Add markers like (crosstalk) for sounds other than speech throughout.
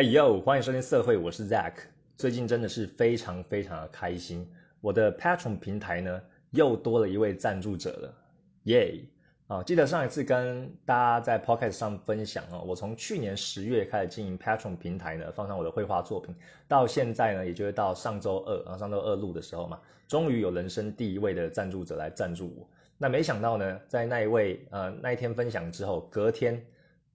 嘿呦，欢迎收听社会，我是 Zack。最近真的是非常非常的开心，我的 Patron 平台呢又多了一位赞助者了，耶！啊，记得上一次跟大家在 Podcast 上分享哦，我从去年十月开始经营 Patron 平台呢，放上我的绘画作品，到现在呢，也就是到上周二，然后上周二录的时候嘛，终于有人生第一位的赞助者来赞助我。那没想到呢，在那一位呃那一天分享之后，隔天。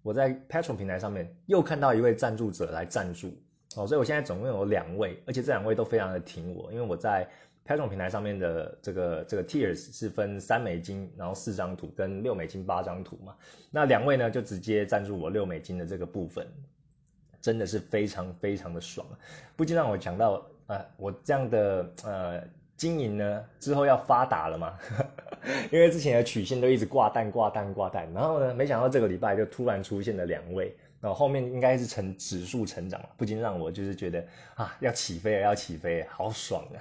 我在 Patron 平台上面又看到一位赞助者来赞助，哦，所以我现在总共有两位，而且这两位都非常的挺我，因为我在 Patron 平台上面的这个这个 Tiers 是分三美金，然后四张图跟六美金八张图嘛，那两位呢就直接赞助我六美金的这个部分，真的是非常非常的爽，不禁让我想到，呃，我这样的呃。经营呢之后要发达了嘛？(laughs) 因为之前的曲线都一直挂蛋挂蛋挂蛋，然后呢，没想到这个礼拜就突然出现了两位，然后后面应该是成指数成长了，不禁让我就是觉得啊，要起飞了，要起飞，好爽啊！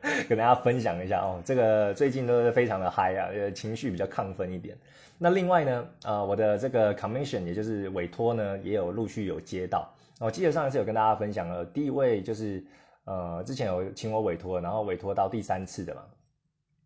(laughs) 跟大家分享一下哦，这个最近都是非常的嗨啊，情绪比较亢奋一点。那另外呢，呃，我的这个 commission 也就是委托呢，也有陆续有接到。我记得上一次有跟大家分享了，第一位就是。呃，之前有请我委托，然后委托到第三次的嘛，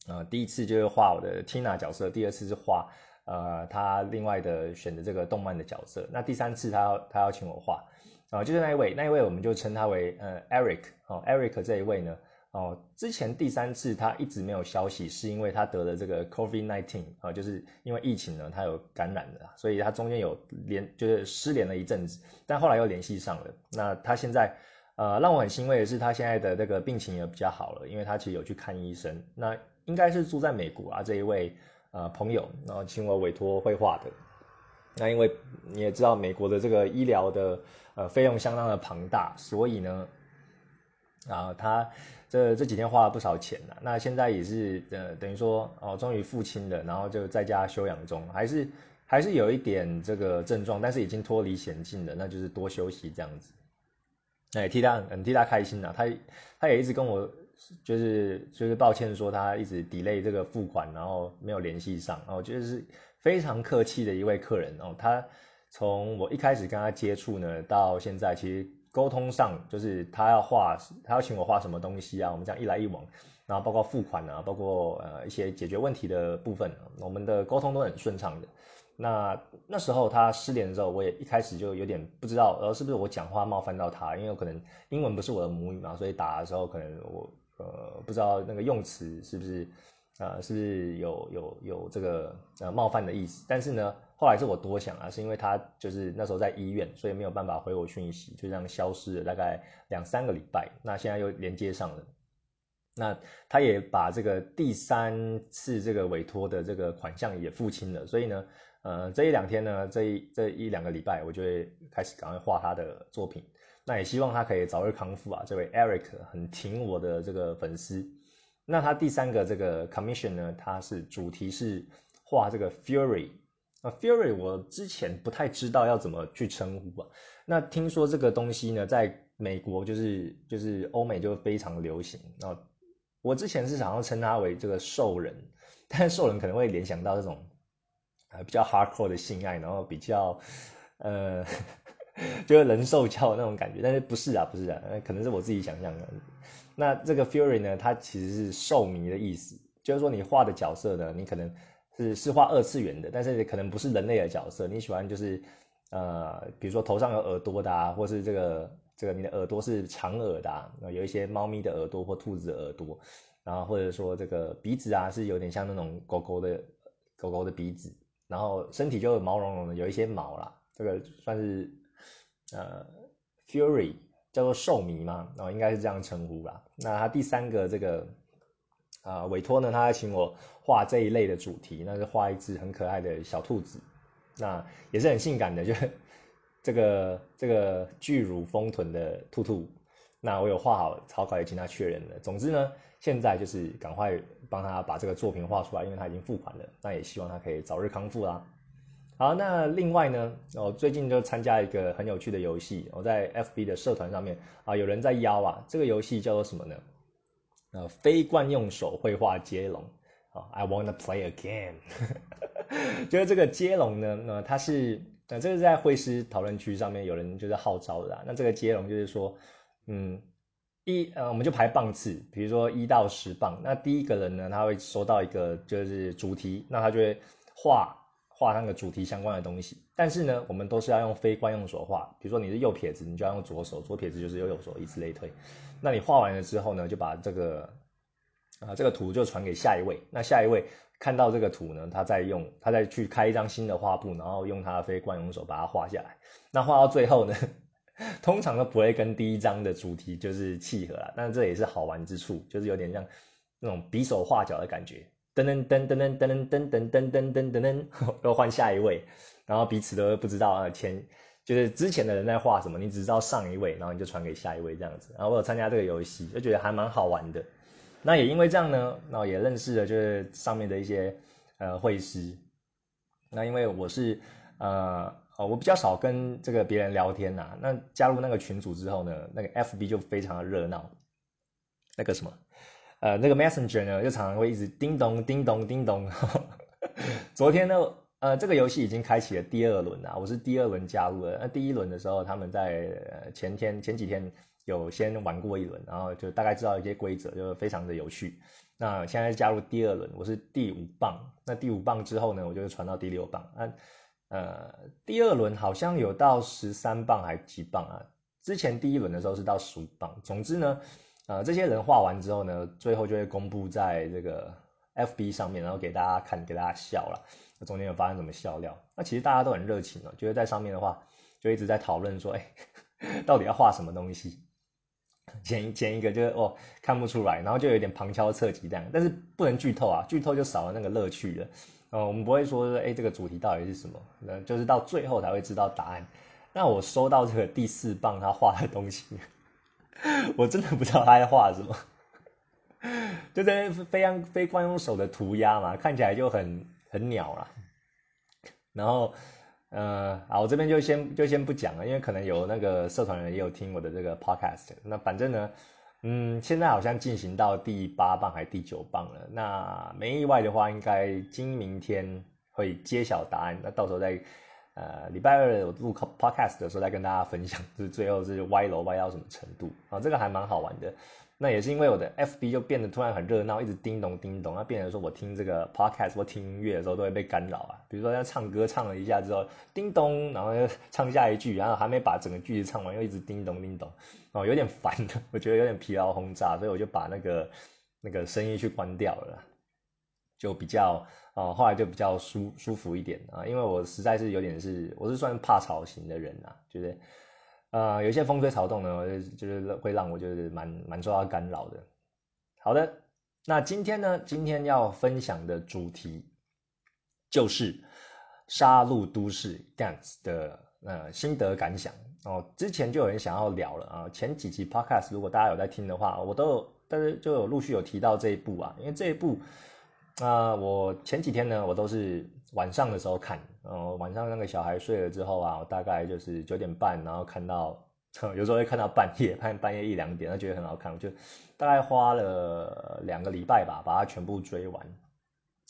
呃，第一次就是画我的 Tina 角色，第二次是画呃他另外的选的这个动漫的角色，那第三次他要他要请我画，啊，就是那一位，那一位我们就称他为呃 Eric 哦，Eric 这一位呢，哦，之前第三次他一直没有消息，是因为他得了这个 COVID-19 啊，就是因为疫情呢，他有感染的，所以他中间有连就是失联了一阵子，但后来又联系上了，那他现在。呃，让我很欣慰的是，他现在的这个病情也比较好了，因为他其实有去看医生。那应该是住在美国啊，这一位呃朋友，然后请我委托绘画的。那因为你也知道，美国的这个医疗的呃费用相当的庞大，所以呢，啊，他这这几天花了不少钱呐。那现在也是呃等于说哦，终于付清了，然后就在家休养中，还是还是有一点这个症状，但是已经脱离险境了，那就是多休息这样子。哎，替他很替他开心呐，他他也一直跟我就是就是抱歉说他一直 delay 这个付款，然后没有联系上，然后就是非常客气的一位客人哦。他从我一开始跟他接触呢，到现在其实沟通上就是他要画，他要请我画什么东西啊，我们这样一来一往，然后包括付款啊，包括呃一些解决问题的部分，我们的沟通都很顺畅的。那那时候他失联的时候，我也一开始就有点不知道，呃，是不是我讲话冒犯到他？因为可能英文不是我的母语嘛，所以打的时候可能我呃不知道那个用词是不是呃是不是有有有这个呃冒犯的意思。但是呢，后来是我多想啊，是因为他就是那时候在医院，所以没有办法回我讯息，就这样消失了大概两三个礼拜。那现在又连接上了，那他也把这个第三次这个委托的这个款项也付清了，所以呢。呃，这一两天呢，这一这一两个礼拜，我就会开始赶快画他的作品。那也希望他可以早日康复啊！这位 Eric 很挺我的这个粉丝。那他第三个这个 commission 呢，他是主题是画这个 Fury 啊，Fury 我之前不太知道要怎么去称呼啊。那听说这个东西呢，在美国就是就是欧美就非常流行啊。我之前是想要称他为这个兽人，但是兽人可能会联想到这种呃。比较 hardcore 的性爱，然后比较，呃，(laughs) 就是人兽交那种感觉，但是不是啊，不是啊，可能是我自己想象的。那这个 Fury 呢，它其实是兽迷的意思，就是说你画的角色呢，你可能是是画二次元的，但是可能不是人类的角色，你喜欢就是呃，比如说头上有耳朵的啊，或是这个这个你的耳朵是长耳的，啊，有一些猫咪的耳朵或兔子的耳朵，然后或者说这个鼻子啊，是有点像那种狗狗的狗狗的鼻子。然后身体就毛茸茸的，有一些毛啦，这个算是呃，Fury 叫做兽迷嘛，然后应该是这样称呼吧。那他第三个这个啊委托呢，他还请我画这一类的主题，那是画一只很可爱的小兔子，那也是很性感的，就这个这个巨乳丰臀的兔兔。那我有画好草稿，也请他确认了。总之呢。现在就是赶快帮他把这个作品画出来，因为他已经付款了。那也希望他可以早日康复啦。好，那另外呢，我最近就参加一个很有趣的游戏，我在 FB 的社团上面啊，有人在邀啊，这个游戏叫做什么呢？呃，非惯用手绘画接龙啊，I wanna play a game。(laughs) 就是这个接龙呢，那它是那这个在会师讨论区上面有人就是号召的啊。那这个接龙就是说，嗯，一呃我们就排棒次，比如说一到十棒。那第一个人呢，他会收到一个就是主题，那他就会画画那个主题相关的东西。但是呢，我们都是要用非惯用手画，比如说你是右撇子，你就要用左手；左撇子就是右右手，以此类推。那你画完了之后呢，就把这个啊这个图就传给下一位。那下一位。看到这个图呢，他再用他再去开一张新的画布，然后用他的非惯用手把它画下来。那画到最后呢，(laughs) 通常都不会跟第一张的主题就是契合了。但这也是好玩之处，就是有点像那种比手画脚的感觉。噔噔噔噔噔噔噔噔噔噔噔噔噔，又换下一位，然后彼此都不知道啊前就是之前的人在画什么，你只知道上一位，然后你就传给下一位这样子。然后我有参加这个游戏，就觉得还蛮好玩的。那也因为这样呢，那也认识了就是上面的一些呃会师。那因为我是呃我比较少跟这个别人聊天呐。那加入那个群组之后呢，那个 FB 就非常的热闹。那个什么，呃，那个 Messenger 呢，就常常会一直叮咚叮咚叮咚。(laughs) 昨天呢，呃，这个游戏已经开启了第二轮啊，我是第二轮加入的。那第一轮的时候，他们在前天前几天。有先玩过一轮，然后就大概知道一些规则，就非常的有趣。那现在加入第二轮，我是第五棒。那第五棒之后呢，我就传到第六棒。那呃，第二轮好像有到十三棒还几棒啊？之前第一轮的时候是到十五棒。总之呢，呃，这些人画完之后呢，最后就会公布在这个 FB 上面，然后给大家看，给大家笑了。那中间有发生什么笑料？那其实大家都很热情哦，觉得在上面的话，就一直在讨论说，哎，(laughs) 到底要画什么东西？前前一个就是哦看不出来，然后就有点旁敲侧击这样，但是不能剧透啊，剧透就少了那个乐趣了。呃，我们不会说哎这个主题到底是什么，那就是到最后才会知道答案。那我收到这个第四棒他画的东西，(laughs) 我真的不知道他在画什么，就在非常非惯用手的涂鸦嘛，看起来就很很鸟啦。然后。呃，好，我这边就先就先不讲了，因为可能有那个社团人也有听我的这个 podcast。那反正呢，嗯，现在好像进行到第八棒还是第九棒了。那没意外的话，应该今明天会揭晓答案。那到时候再呃礼拜二我录 podcast 的时候再跟大家分享，(laughs) 就是最后是歪楼歪到什么程度啊？这个还蛮好玩的。那也是因为我的 FB 就变得突然很热闹，一直叮咚叮咚，那变成说我听这个 podcast 或听音乐的时候都会被干扰啊。比如说要唱歌唱了一下之后，叮咚，然后又唱下一句，然后还没把整个句子唱完，又一直叮咚叮咚，哦，有点烦的，我觉得有点疲劳轰炸，所以我就把那个那个声音去关掉了，就比较哦，后来就比较舒舒服一点啊，因为我实在是有点是我是算怕吵型的人啊，觉得。呃，有一些风吹草动呢，就是会让我就是蛮蛮受到干扰的。好的，那今天呢，今天要分享的主题就是《杀戮都市》g a n s 的呃心得感想哦。之前就有人想要聊了啊，前几集 Podcast 如果大家有在听的话，我都有，但是就有陆续有提到这一部啊，因为这一部那，我前几天呢，我都是。晚上的时候看，呃，晚上那个小孩睡了之后啊，我大概就是九点半，然后看到，(laughs) 有时候会看到半夜，看半夜一两点，他觉得很好看，我就大概花了两个礼拜吧，把它全部追完，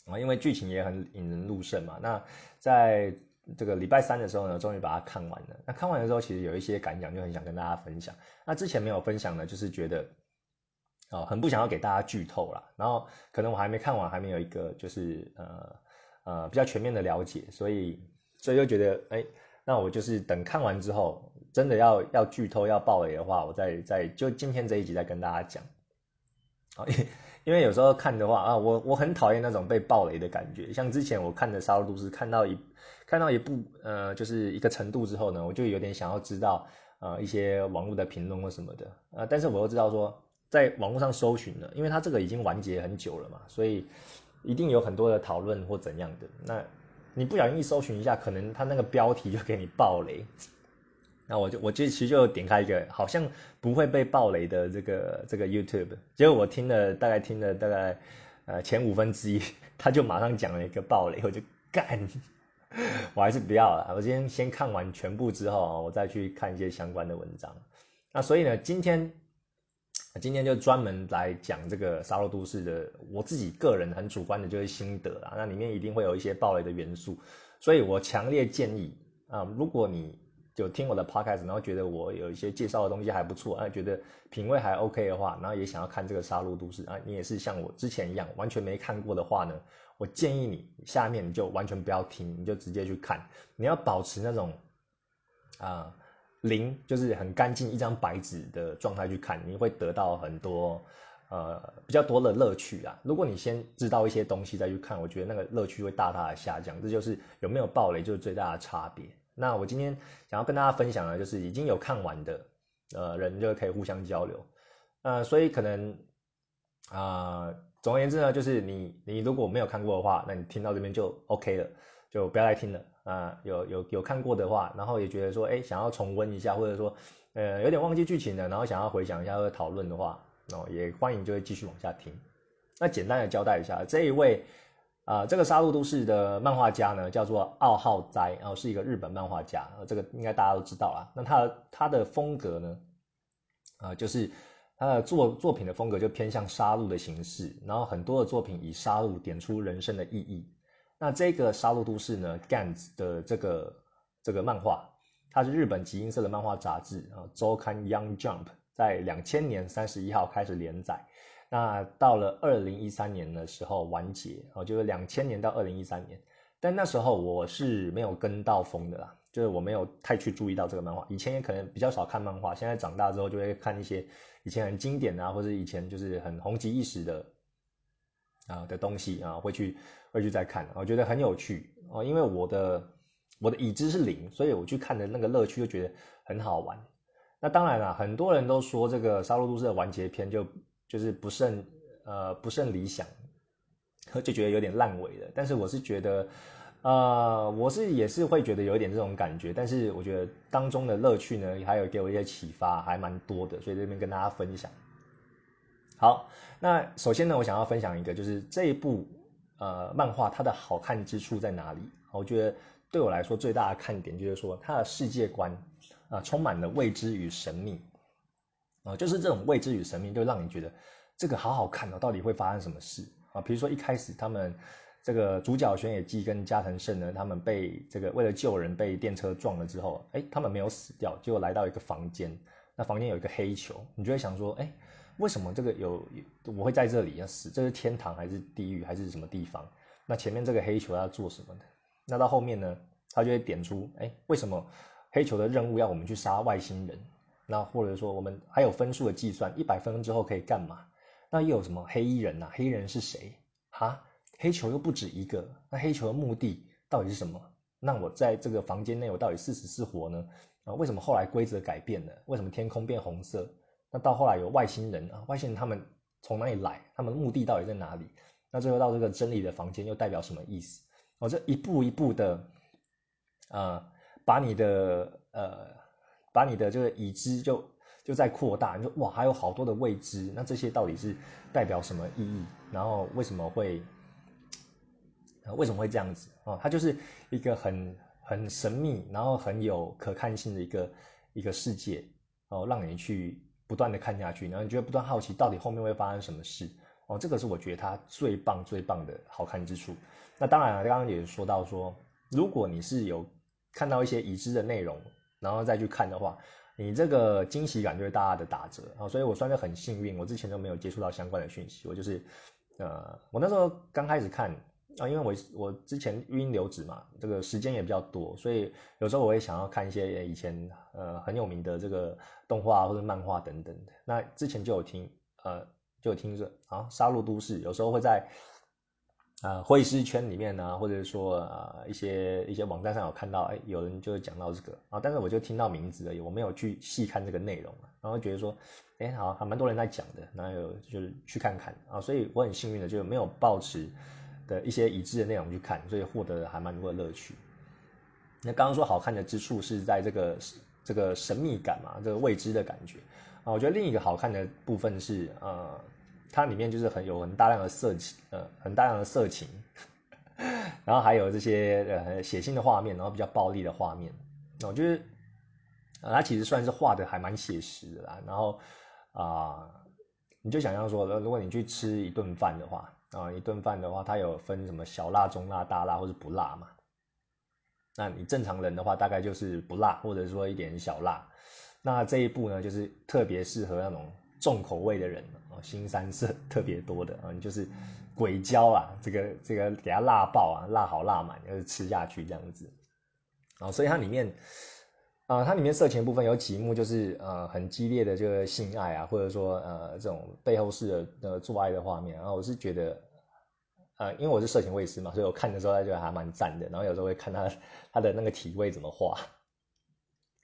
啊，因为剧情也很引人入胜嘛。那在这个礼拜三的时候呢，终于把它看完了。那看完的时候，其实有一些感想，就很想跟大家分享。那之前没有分享呢，就是觉得，哦，很不想要给大家剧透啦。然后可能我还没看完，还没有一个就是呃。呃，比较全面的了解，所以所以就觉得，哎，那我就是等看完之后，真的要要剧透要爆雷的话，我再再就今天这一集再跟大家讲。(laughs) 啊，因为有时候看的话啊，我我很讨厌那种被爆雷的感觉。像之前我看的《杀戮都市》，看到一看到一部呃，就是一个程度之后呢，我就有点想要知道呃一些网络的评论或什么的。呃，但是我又知道说，在网络上搜寻了，因为它这个已经完结很久了嘛，所以。一定有很多的讨论或怎样的，那你不小心一搜寻一下，可能他那个标题就给你爆雷，那我就我就其实就点开一个好像不会被爆雷的这个这个 YouTube，结果我听了大概听了大概呃前五分之一，他就马上讲了一个爆雷，我就干，我还是不要了，我今天先看完全部之后啊，我再去看一些相关的文章。那所以呢，今天。今天就专门来讲这个《杀戮都市》的，我自己个人很主观的就是心得啦。那里面一定会有一些暴雷的元素，所以我强烈建议啊。如果你就听我的 podcast，然后觉得我有一些介绍的东西还不错，啊，觉得品味还 OK 的话，然后也想要看这个杀戮都市啊，你也是像我之前一样完全没看过的话呢，我建议你下面你就完全不要听，你就直接去看。你要保持那种啊零，就是很干净一张白纸的状态去看，你会得到很多呃比较多的乐趣啊。如果你先知道一些东西再去看，我觉得那个乐趣会大大的下降。这就是有没有暴雷就是最大的差别。那我今天想要跟大家分享的，就是已经有看完的，呃，人就可以互相交流，呃，所以可能啊，总而言之呢，就是你你如果没有看过的话，那你听到这边就 OK 了，就不要再听了啊。有有有看过的话，然后也觉得说，哎，想要重温一下，或者说，呃，有点忘记剧情了，然后想要回想一下或者讨论的话，哦，也欢迎就会继续往下听。那简单的交代一下，这一位。啊，这个杀戮都市的漫画家呢，叫做奥浩哉，然后是一个日本漫画家，这个应该大家都知道啊。那他他的风格呢，啊，就是他的作作品的风格就偏向杀戮的形式，然后很多的作品以杀戮点出人生的意义。那这个杀戮都市呢，Gans 的这个这个漫画，它是日本集英社的漫画杂志啊，周刊 Young Jump 在两千年三十一号开始连载。那到了二零一三年的时候完结哦，就是两千年到二零一三年，但那时候我是没有跟到风的啦，就是我没有太去注意到这个漫画。以前也可能比较少看漫画，现在长大之后就会看一些以前很经典啊，或者以前就是很红极一时的啊的东西啊，会去会去再看，我觉得很有趣哦。因为我的我的已知是零，所以我去看的那个乐趣就觉得很好玩。那当然了，很多人都说这个《杀戮都市》的完结篇就。就是不甚呃不甚理想，就觉得有点烂尾了。但是我是觉得，呃，我是也是会觉得有一点这种感觉。但是我觉得当中的乐趣呢，还有给我一些启发，还蛮多的。所以这边跟大家分享。好，那首先呢，我想要分享一个，就是这一部呃漫画它的好看之处在哪里？我觉得对我来说最大的看点就是说它的世界观啊充满了未知与神秘。啊，就是这种未知与神秘，就让你觉得这个好好看哦，到底会发生什么事啊？比如说一开始他们这个主角玄野纪跟加藤胜呢，他们被这个为了救人被电车撞了之后，哎，他们没有死掉，结果来到一个房间，那房间有一个黑球，你就会想说，哎，为什么这个有我会在这里要死？这是天堂还是地狱还是什么地方？那前面这个黑球要做什么呢？那到后面呢，他就会点出，哎，为什么黑球的任务要我们去杀外星人？那或者说我们还有分数的计算，一百分之后可以干嘛？那又有什么黑衣人呐？黑衣人是谁？哈，黑球又不止一个，那黑球的目的到底是什么？那我在这个房间内，我到底是死是活呢？啊，为什么后来规则改变了？为什么天空变红色？那到后来有外星人啊，外星人他们从哪里来？他们的目的到底在哪里？那最后到这个真理的房间又代表什么意思？我这一步一步的，啊，把你的呃。把你的这个已知就就在扩大，你说哇，还有好多的未知，那这些到底是代表什么意义？然后为什么会为什么会这样子哦？它就是一个很很神秘，然后很有可看性的一个一个世界哦，让你去不断的看下去，然后你觉得不断好奇到底后面会发生什么事哦？这个是我觉得它最棒最棒的好看之处。那当然了，刚刚也说到说，如果你是有看到一些已知的内容。然后再去看的话，你这个惊喜感就会大大的打折啊！所以我算是很幸运，我之前都没有接触到相关的讯息。我就是，呃，我那时候刚开始看啊，因为我我之前语音留指嘛，这个时间也比较多，所以有时候我会想要看一些以前呃很有名的这个动画或者漫画等等的。那之前就有听呃就有听着啊，《杀戮都市》有时候会在。啊，会师圈里面呢，或者说啊，一些一些网站上有看到，哎，有人就讲到这个啊，但是我就听到名字而已，我没有去细看这个内容然后觉得说，哎，好，还蛮多人在讲的，然后有就是去看看啊，所以我很幸运的就没有抱持的一些已知的内容去看，所以获得还蛮多的乐趣。那刚刚说好看的之处是在这个这个神秘感嘛，这个未知的感觉啊，我觉得另一个好看的部分是呃。它里面就是很有很大量的色情，呃，很大量的色情，(laughs) 然后还有这些呃血腥的画面，然后比较暴力的画面，我觉得，呃，它其实算是画的还蛮写实的啦。然后啊，你就想象说，如果你去吃一顿饭的话，啊，一顿饭的话，它有分什么小辣、中辣、大辣或者不辣嘛？那你正常人的话，大概就是不辣，或者说一点小辣。那这一步呢，就是特别适合那种重口味的人哦，新三色特别多的啊，你就是鬼椒啊，这个这个给它辣爆啊，辣好辣满，就是吃下去这样子。啊，所以它里面啊，它里面色情部分有几幕就是呃很激烈的这个性爱啊，或者说呃这种背后式的呃做爱的画面，然后我是觉得。呃，因为我是色情卫师嘛，所以我看的时候，他觉得还蛮赞的。然后有时候会看他他的那个体位怎么画，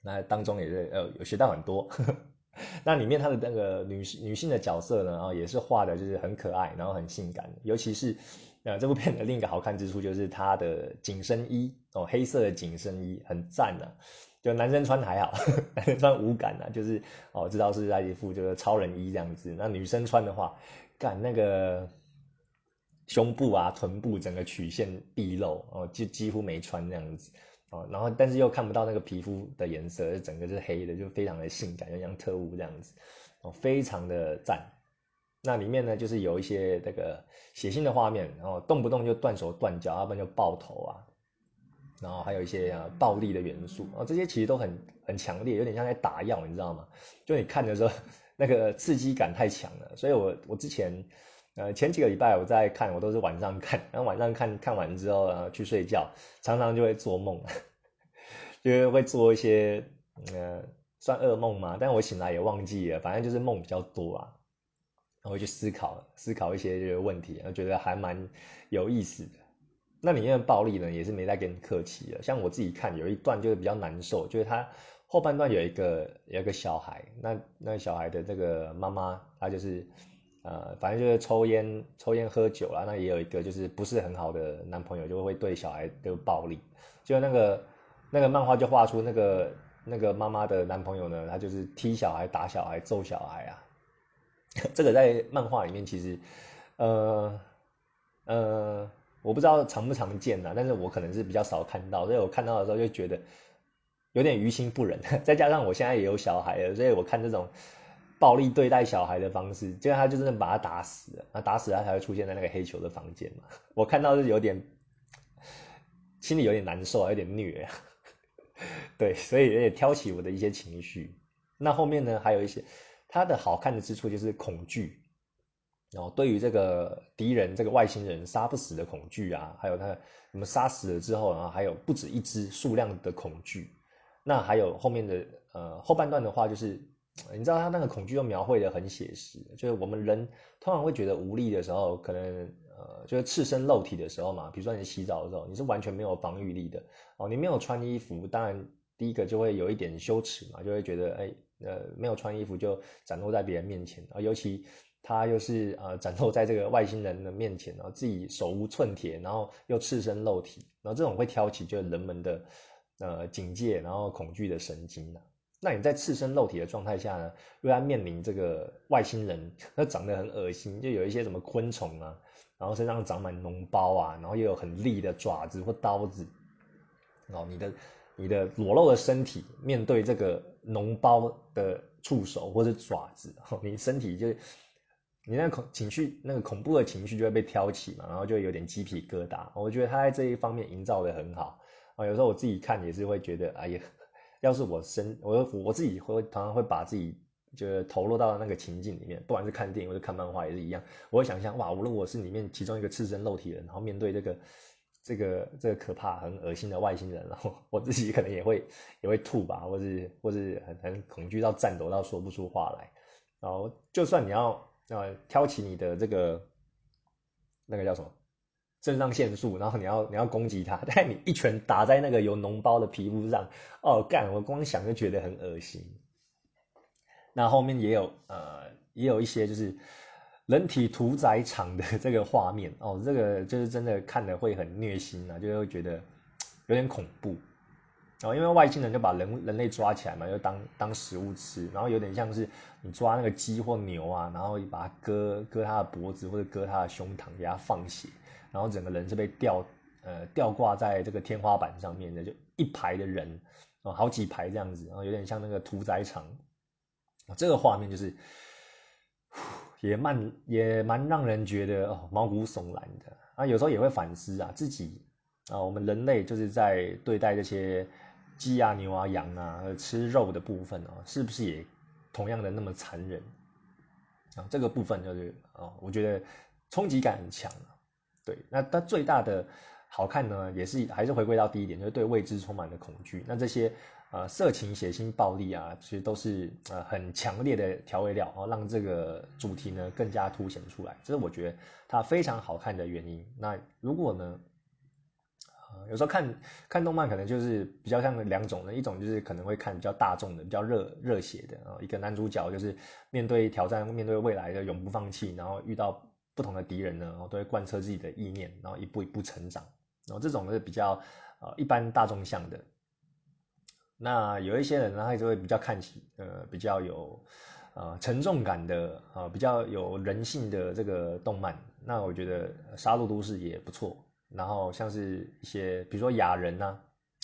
那当中也是呃有学到很多。(laughs) 那里面他的那个女女性的角色呢，啊也是画的就是很可爱，然后很性感。尤其是呃这部片的另一个好看之处就是它的紧身衣哦，黑色的紧身衣很赞啊。就男生穿还好，(laughs) 男生穿无感啊，就是哦知道是在一副就是超人衣这样子。那女生穿的话，干那个。胸部啊，臀部整个曲线毕露哦，就几乎没穿这样子哦，然后但是又看不到那个皮肤的颜色，整个是黑的，就非常的性感，就像特务这样子哦，非常的赞。那里面呢，就是有一些这个血腥的画面，然后动不动就断手断脚，要不然就爆头啊，然后还有一些啊暴力的元素啊，这些其实都很很强烈，有点像在打药，你知道吗？(laughs) 就你看的时候，那个刺激感太强了，所以我我之前。呃，前几个礼拜我在看，我都是晚上看，然后晚上看看完之后啊，去睡觉，常常就会做梦，(laughs) 就是会做一些呃，算噩梦嘛，但我醒来也忘记了，反正就是梦比较多啊，然后去思考思考一些这个问题，我觉得还蛮有意思的。那里面的暴力呢，也是没再跟你客气了。像我自己看有一段就是比较难受，就是他后半段有一个有一个小孩，那那小孩的这个妈妈，她就是。呃，反正就是抽烟、抽烟、喝酒啦。那也有一个就是不是很好的男朋友，就会对小孩的暴力。就那个那个漫画就画出那个那个妈妈的男朋友呢，他就是踢小孩、打小孩、揍小孩啊。(laughs) 这个在漫画里面其实，呃呃，我不知道常不常见呐，但是我可能是比较少看到，所以我看到的时候就觉得有点于心不忍。(laughs) 再加上我现在也有小孩了，所以我看这种。暴力对待小孩的方式，结果他就真的把他打死了。那打死他才会出现在那个黑球的房间嘛？(laughs) 我看到是有点心里有点难受，有点虐啊。(laughs) 对，所以有点挑起我的一些情绪。那后面呢，还有一些他的好看的之处就是恐惧，然后对于这个敌人、这个外星人杀不死的恐惧啊，还有他什么杀死了之后，然后还有不止一只数量的恐惧。那还有后面的呃后半段的话就是。你知道他那个恐惧又描绘的很写实，就是我们人通常会觉得无力的时候，可能呃就是赤身露体的时候嘛，比如说你洗澡的时候，你是完全没有防御力的哦，你没有穿衣服，当然第一个就会有一点羞耻嘛，就会觉得哎呃没有穿衣服就展露在别人面前啊，尤其他又是呃展露在这个外星人的面前然后自己手无寸铁，然后又赤身露体，然后这种会挑起就人们的呃警戒，然后恐惧的神经啊。那你在赤身露体的状态下呢，又要面临这个外星人，那长得很恶心，就有一些什么昆虫啊，然后身上长满脓包啊，然后又有很利的爪子或刀子，哦，你的你的裸露的身体面对这个脓包的触手或者爪子，你身体就你那恐情绪那个恐怖的情绪就会被挑起嘛，然后就有点鸡皮疙瘩。我觉得他在这一方面营造的很好啊，有时候我自己看也是会觉得，哎呀。(laughs) 要是我身我我自己会常常会把自己就是投入到那个情境里面，不管是看电影或者看漫画也是一样。我会想象哇，无论我是里面其中一个赤身肉体人，然后面对这个这个这个可怕、很恶心的外星人，然后我自己可能也会也会吐吧，或是或是很很恐惧到颤抖到说不出话来。然后就算你要呃挑起你的这个那个叫什么？肾上腺素，(laughs) 然后你要你要攻击他，(laughs) 但你一拳打在那个有脓包的皮肤上，哦干！我光想就觉得很恶心。那后面也有呃也有一些就是人体屠宰场的这个画面哦，这个就是真的看的会很虐心啊，就会觉得有点恐怖。然后，因为外星人就把人人类抓起来嘛，就当当食物吃，然后有点像是你抓那个鸡或牛啊，然后把它割割它的脖子或者割它的胸膛，给它放血。然后整个人是被吊呃吊挂在这个天花板上面的，就一排的人哦，好几排这样子，然后有点像那个屠宰场，这个画面就是也蛮也蛮让人觉得哦毛骨悚然的啊，有时候也会反思啊自己啊，我们人类就是在对待这些鸡啊、牛啊、羊啊吃肉的部分哦，是不是也同样的那么残忍？啊，这个部分就是啊，我觉得冲击感很强对，那它最大的好看呢，也是还是回归到第一点，就是对未知充满了恐惧。那这些呃色情、血腥、暴力啊，其实都是呃很强烈的调味料，哦，让这个主题呢更加凸显出来。这是我觉得它非常好看的原因。那如果呢？有时候看看动漫可能就是比较像两种的，一种就是可能会看比较大众的、比较热热血的啊，一个男主角就是面对挑战、面对未来的永不放弃，然后遇到不同的敌人呢，然后都会贯彻自己的意念，然后一步一步成长，然后这种是比较呃一般大众向的。那有一些人呢，他就会比较看起呃比较有呃沉重感的啊，比较有人性的这个动漫，那我觉得《杀戮都市》也不错。然后像是一些，比如说雅人呐，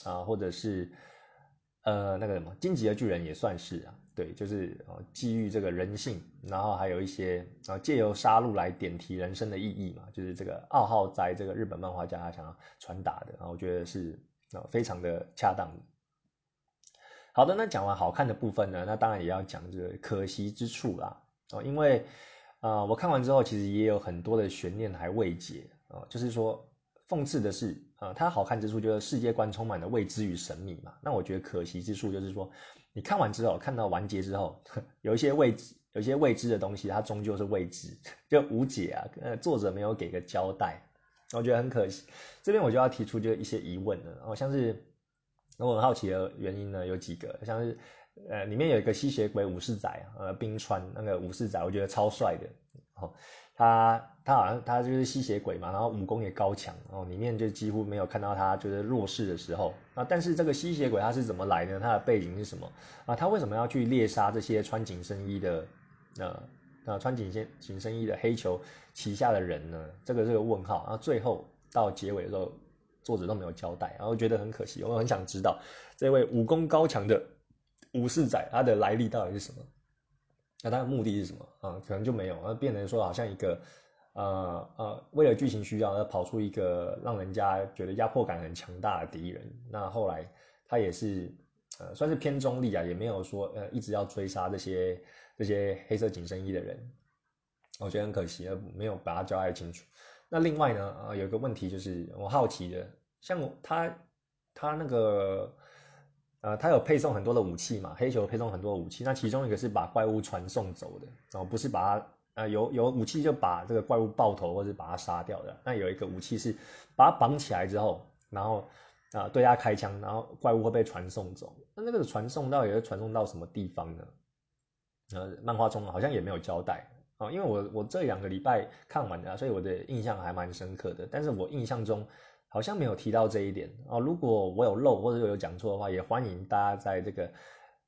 啊，或者是呃那个什么荆棘的巨人也算是啊，对，就是呃基于这个人性，然后还有一些啊借由杀戮来点题人生的意义嘛，就是这个二号在这个日本漫画家他想要传达的，啊，我觉得是啊非常的恰当。好的，那讲完好看的部分呢，那当然也要讲这个可惜之处啦，哦，因为啊我看完之后其实也有很多的悬念还未解啊，就是说。讽刺的是，呃，它好看之处就是世界观充满了未知与神秘嘛。那我觉得可惜之处就是说，你看完之后，看到完结之后，(laughs) 有一些未知、有一些未知的东西，它终究是未知，(laughs) 就无解啊。呃，作者没有给个交代，我觉得很可惜。这边我就要提出就一些疑问了。哦，像是我很好奇的原因呢，有几个，像是呃，里面有一个吸血鬼武士仔，呃，冰川那个武士仔，我觉得超帅的。哦，他他好像他就是吸血鬼嘛，然后武功也高强哦，里面就几乎没有看到他就是弱势的时候啊。但是这个吸血鬼他是怎么来呢？他的背景是什么啊？他为什么要去猎杀这些穿紧身衣的呃呃穿紧身紧身衣的黑球旗下的人呢？这个是个问号。然后最后到结尾的时候，作者都没有交代，然后觉得很可惜。我很想知道这位武功高强的武士仔他的来历到底是什么。那他的目的是什么啊？可能就没有，而变成说好像一个，呃呃，为了剧情需要而跑出一个让人家觉得压迫感很强大的敌人。那后来他也是，呃，算是偏中立啊，也没有说呃一直要追杀这些这些黑色紧身衣的人。我觉得很可惜，没有把他交代清楚。那另外呢，呃，有一个问题就是我好奇的，像他他那个。呃，他有配送很多的武器嘛？黑球配送很多武器，那其中一个是把怪物传送走的，然后不是把它啊有有武器就把这个怪物爆头或者把它杀掉的。那有一个武器是把它绑起来之后，然后啊对它开枪，然后怪物会被传送走。那那个传送到底是传送到什么地方呢？呃，漫画中好像也没有交代啊，因为我我这两个礼拜看完的，所以我的印象还蛮深刻的。但是我印象中。好像没有提到这一点啊。如果我有漏或者有讲错的话，也欢迎大家在这个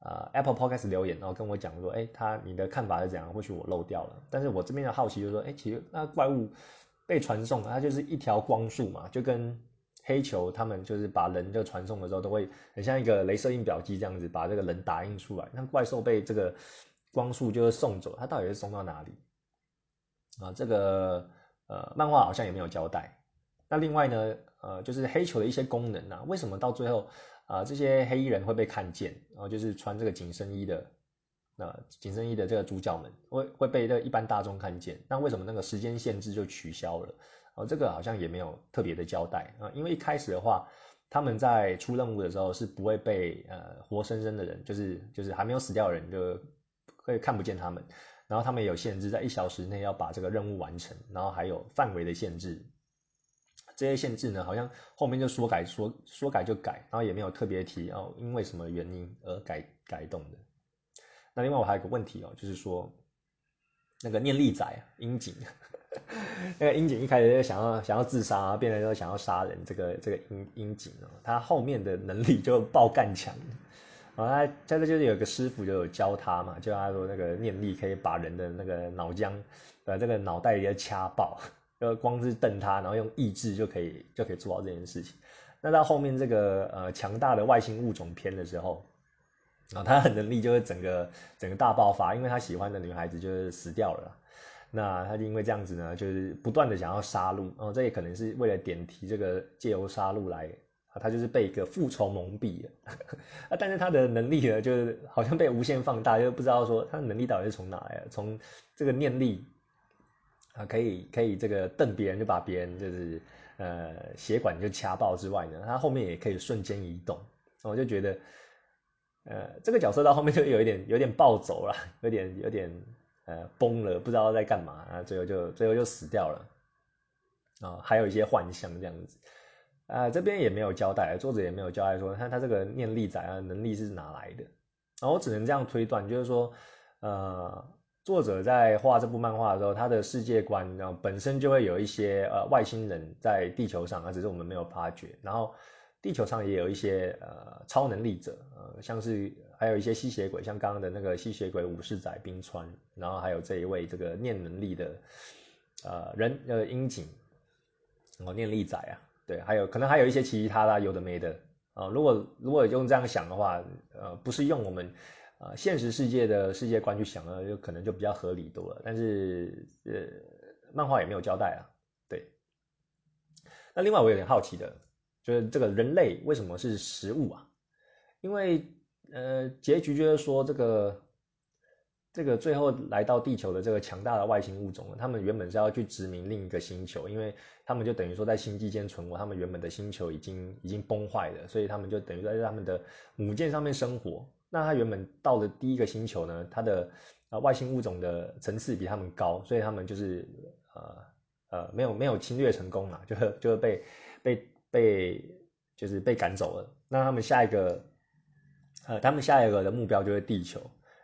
呃 Apple Podcast 留言，然后跟我讲说，哎，他你的看法是怎样？或许我漏掉了。但是我这边的好奇就是说，哎，其实那怪物被传送，它就是一条光束嘛，就跟黑球他们就是把人就传送的时候，都会很像一个镭射印表机这样子，把这个人打印出来。那怪兽被这个光束就是送走，它到底是送到哪里？啊，这个呃漫画好像也没有交代。那另外呢？呃，就是黑球的一些功能啊，为什么到最后啊，这些黑衣人会被看见？然后就是穿这个紧身衣的，那紧身衣的这个主角们会会被这一般大众看见？那为什么那个时间限制就取消了？哦，这个好像也没有特别的交代啊，因为一开始的话，他们在出任务的时候是不会被呃活生生的人，就是就是还没有死掉的人就会看不见他们，然后他们也有限制，在一小时内要把这个任务完成，然后还有范围的限制。这些限制呢，好像后面就说改说说改就改，然后也没有特别提哦，因为什么原因而改改动的。那另外我还有个问题哦，就是说那个念力仔樱井，(laughs) 那个樱井一开始就想要想要自杀，变成说想要杀人，这个这个樱樱井哦，他后面的能力就爆干强，然后他在这就是有个师傅就有教他嘛，就他说那个念力可以把人的那个脑浆呃这个脑袋也掐爆。呃，光是瞪他，然后用意志就可以就可以做到这件事情。那到后面这个呃强大的外星物种篇的时候，啊，他的能力就会整个整个大爆发，因为他喜欢的女孩子就是死掉了。那他就因为这样子呢，就是不断的想要杀戮，哦，这也可能是为了点题这个借由杀戮来，啊，他就是被一个复仇蒙蔽了，(laughs) 啊，但是他的能力呢，就是好像被无限放大，就不知道说他的能力到底是从哪来的，从这个念力啊，可以可以这个瞪别人就把别人就是呃血管就掐爆之外呢，他后面也可以瞬间移动，我就觉得。呃，这个角色到后面就有一点有点暴走了，有点有点呃崩了，不知道在干嘛啊，最后就最后就死掉了。啊，还有一些幻象这样子。啊，这边也没有交代，作者也没有交代说他他这个念力仔啊能力是哪来的，啊，我只能这样推断，就是说呃，作者在画这部漫画的时候，他的世界观然后本身就会有一些呃外星人在地球上而，只是我们没有发觉，然后。地球上也有一些呃超能力者，呃，像是还有一些吸血鬼，像刚刚的那个吸血鬼武士仔冰川，然后还有这一位这个念能力的呃人呃樱井，哦念力仔啊，对，还有可能还有一些其他的有的没的啊。如果如果用这样想的话，呃，不是用我们呃现实世界的世界观去想呢，就可能就比较合理多了。但是呃，漫画也没有交代啊，对。那另外我有点好奇的。就是这个人类为什么是食物啊？因为呃，结局就是说这个这个最后来到地球的这个强大的外星物种，他们原本是要去殖民另一个星球，因为他们就等于说在星际间存活，他们原本的星球已经已经崩坏了，所以他们就等于在他们的母舰上面生活。那他原本到了第一个星球呢，它的啊外星物种的层次比他们高，所以他们就是呃呃没有没有侵略成功嘛，就是就是被被。被就是被赶走了，那他们下一个，呃，他们下一个的目标就是地球。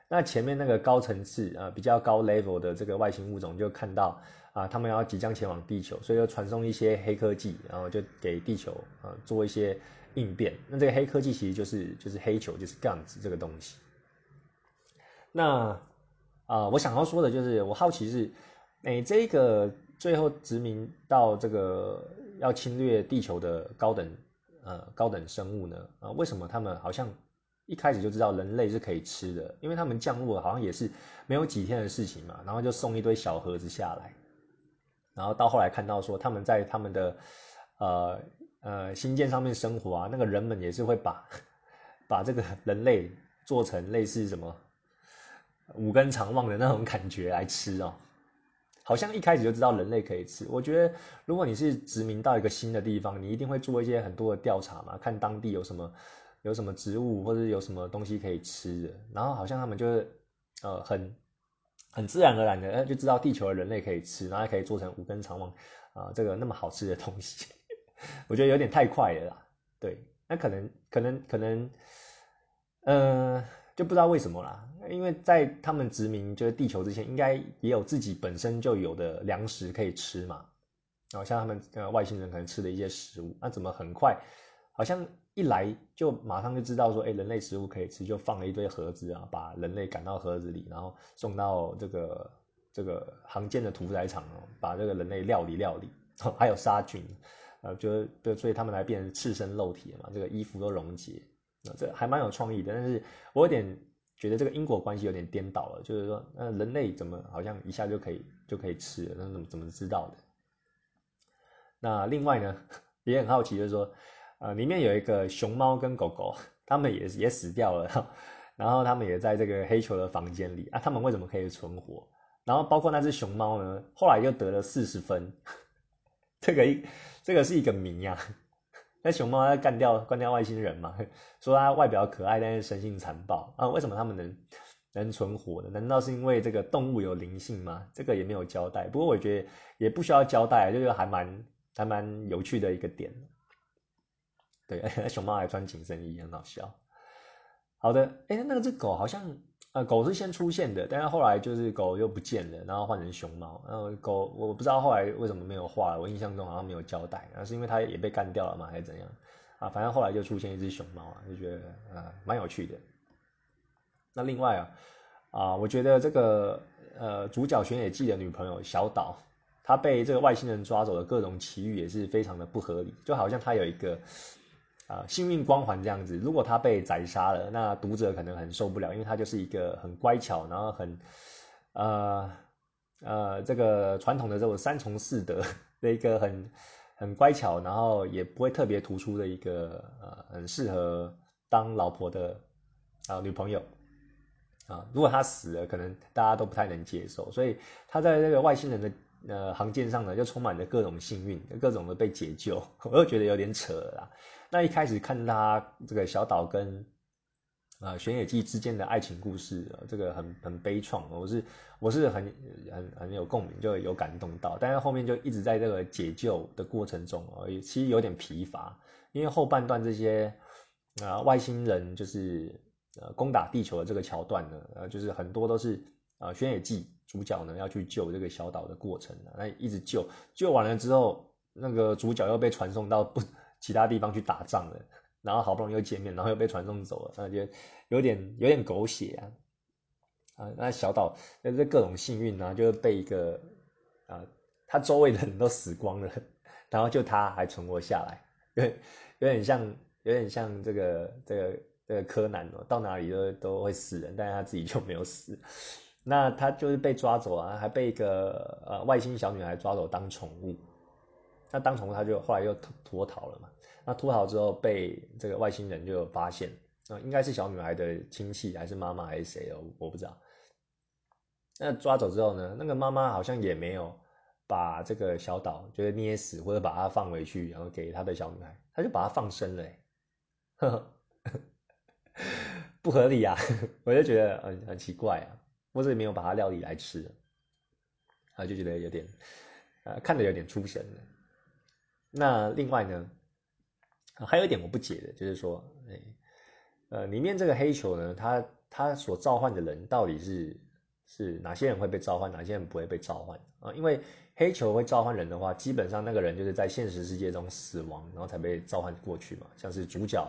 那前面那个高层次啊，比较高 level 的这个外星物种就看到啊，他们要即将前往地球，所以就传送一些黑科技，然后就给地球啊做一些应变。那这个黑科技其实就是就是黑球，就是 guns 这个东西。那啊，我想要说的就是，我好奇是，哎，这个最后殖民到这个。要侵略地球的高等呃高等生物呢？啊，为什么他们好像一开始就知道人类是可以吃的？因为他们降落好像也是没有几天的事情嘛，然后就送一堆小盒子下来，然后到后来看到说他们在他们的呃呃星舰上面生活啊，那个人们也是会把 (laughs) 把这个人类做成类似什么五根长望的那种感觉来吃哦。好像一开始就知道人类可以吃。我觉得，如果你是殖民到一个新的地方，你一定会做一些很多的调查嘛，看当地有什么有什么植物或者有什么东西可以吃的。然后好像他们就是呃很很自然而然的就知道地球的人类可以吃，然后可以做成五根长网啊这个那么好吃的东西。我觉得有点太快了啦。对，那可能可能可能，嗯。就不知道为什么啦，因为在他们殖民就是地球之前，应该也有自己本身就有的粮食可以吃嘛。然后像他们呃外星人可能吃的一些食物，那怎么很快，好像一来就马上就知道说，哎，人类食物可以吃，就放了一堆盒子啊，把人类赶到盒子里，然后送到这个这个航舰的屠宰场哦，把这个人类料理料理，(laughs) 还有杀菌，呃，就就所以他们来变成赤身肉体嘛，这个衣服都溶解。那这还蛮有创意的，但是我有点觉得这个因果关系有点颠倒了，就是说，那人类怎么好像一下就可以就可以吃了？那怎么怎么知道的？那另外呢，也很好奇，就是说，呃，里面有一个熊猫跟狗狗，他们也也死掉了，然后他们也在这个黑球的房间里啊，他们为什么可以存活？然后包括那只熊猫呢，后来又得了四十分，(laughs) 这个一这个是一个谜呀。(laughs) 那熊猫要干掉干掉外星人嘛？说它外表可爱，但是生性残暴啊？为什么它们能能存活呢？难道是因为这个动物有灵性吗？这个也没有交代。不过我觉得也不需要交代，就是还蛮还蛮有趣的一个点。对，(laughs) 熊猫还穿紧身衣，很好笑。好的，哎，那个只狗好像。呃，狗是先出现的，但是后来就是狗又不见了，然后换成熊猫。然后狗我不知道后来为什么没有画，我印象中好像没有交代，然后是因为它也被干掉了吗，还是怎样？啊，反正后来就出现一只熊猫啊，就觉得呃蛮有趣的。那另外啊，啊，我觉得这个呃主角玄野记的女朋友小岛，她被这个外星人抓走的各种奇遇也是非常的不合理，就好像她有一个。啊，幸运光环这样子，如果他被宰杀了，那读者可能很受不了，因为他就是一个很乖巧，然后很，呃，呃这个传统的这种三从四德 (laughs) 的一个很很乖巧，然后也不会特别突出的一个呃很适合当老婆的啊女朋友啊。如果他死了，可能大家都不太能接受，所以他在这个外星人的呃航舰上呢，就充满着各种幸运，各种的被解救，(laughs) 我又觉得有点扯了。那一开始看他这个小岛跟。啊，玄野记之间的爱情故事，这个很很悲怆，我是我是很很很有共鸣，就有感动到。但是后面就一直在这个解救的过程中啊，其实有点疲乏，因为后半段这些啊外星人就是呃攻打地球的这个桥段呢，呃就是很多都是啊玄野记主角呢要去救这个小岛的过程，那一直救救完了之后，那个主角又被传送到不其他地方去打仗了。然后好不容易又见面，然后又被传送走了，那就有点有点狗血啊！啊，那小岛那这各种幸运呢，就是被一个啊，他周围的人都死光了，然后就他还存活下来，有点有点像有点像这个这个这个柯南哦，到哪里都都会死人，但是他自己就没有死。那他就是被抓走啊，还被一个呃外星小女孩抓走当宠物。那当宠物他就后来又脱逃了嘛。那脱逃之后被这个外星人就发现，啊，应该是小女孩的亲戚还是妈妈还是谁哦，我不知道。那抓走之后呢，那个妈妈好像也没有把这个小岛就是捏死或者把它放回去，然后给他的小女孩，他就把它放生了，呵呵，不合理啊！(laughs) 我就觉得很很奇怪啊，或者没有把它料理来吃，啊，就觉得有点，呃，看着有点出神了。那另外呢？还有一点我不解的，就是说，哎，呃，里面这个黑球呢，它它所召唤的人到底是是哪些人会被召唤，哪些人不会被召唤啊？因为黑球会召唤人的话，基本上那个人就是在现实世界中死亡，然后才被召唤过去嘛。像是主角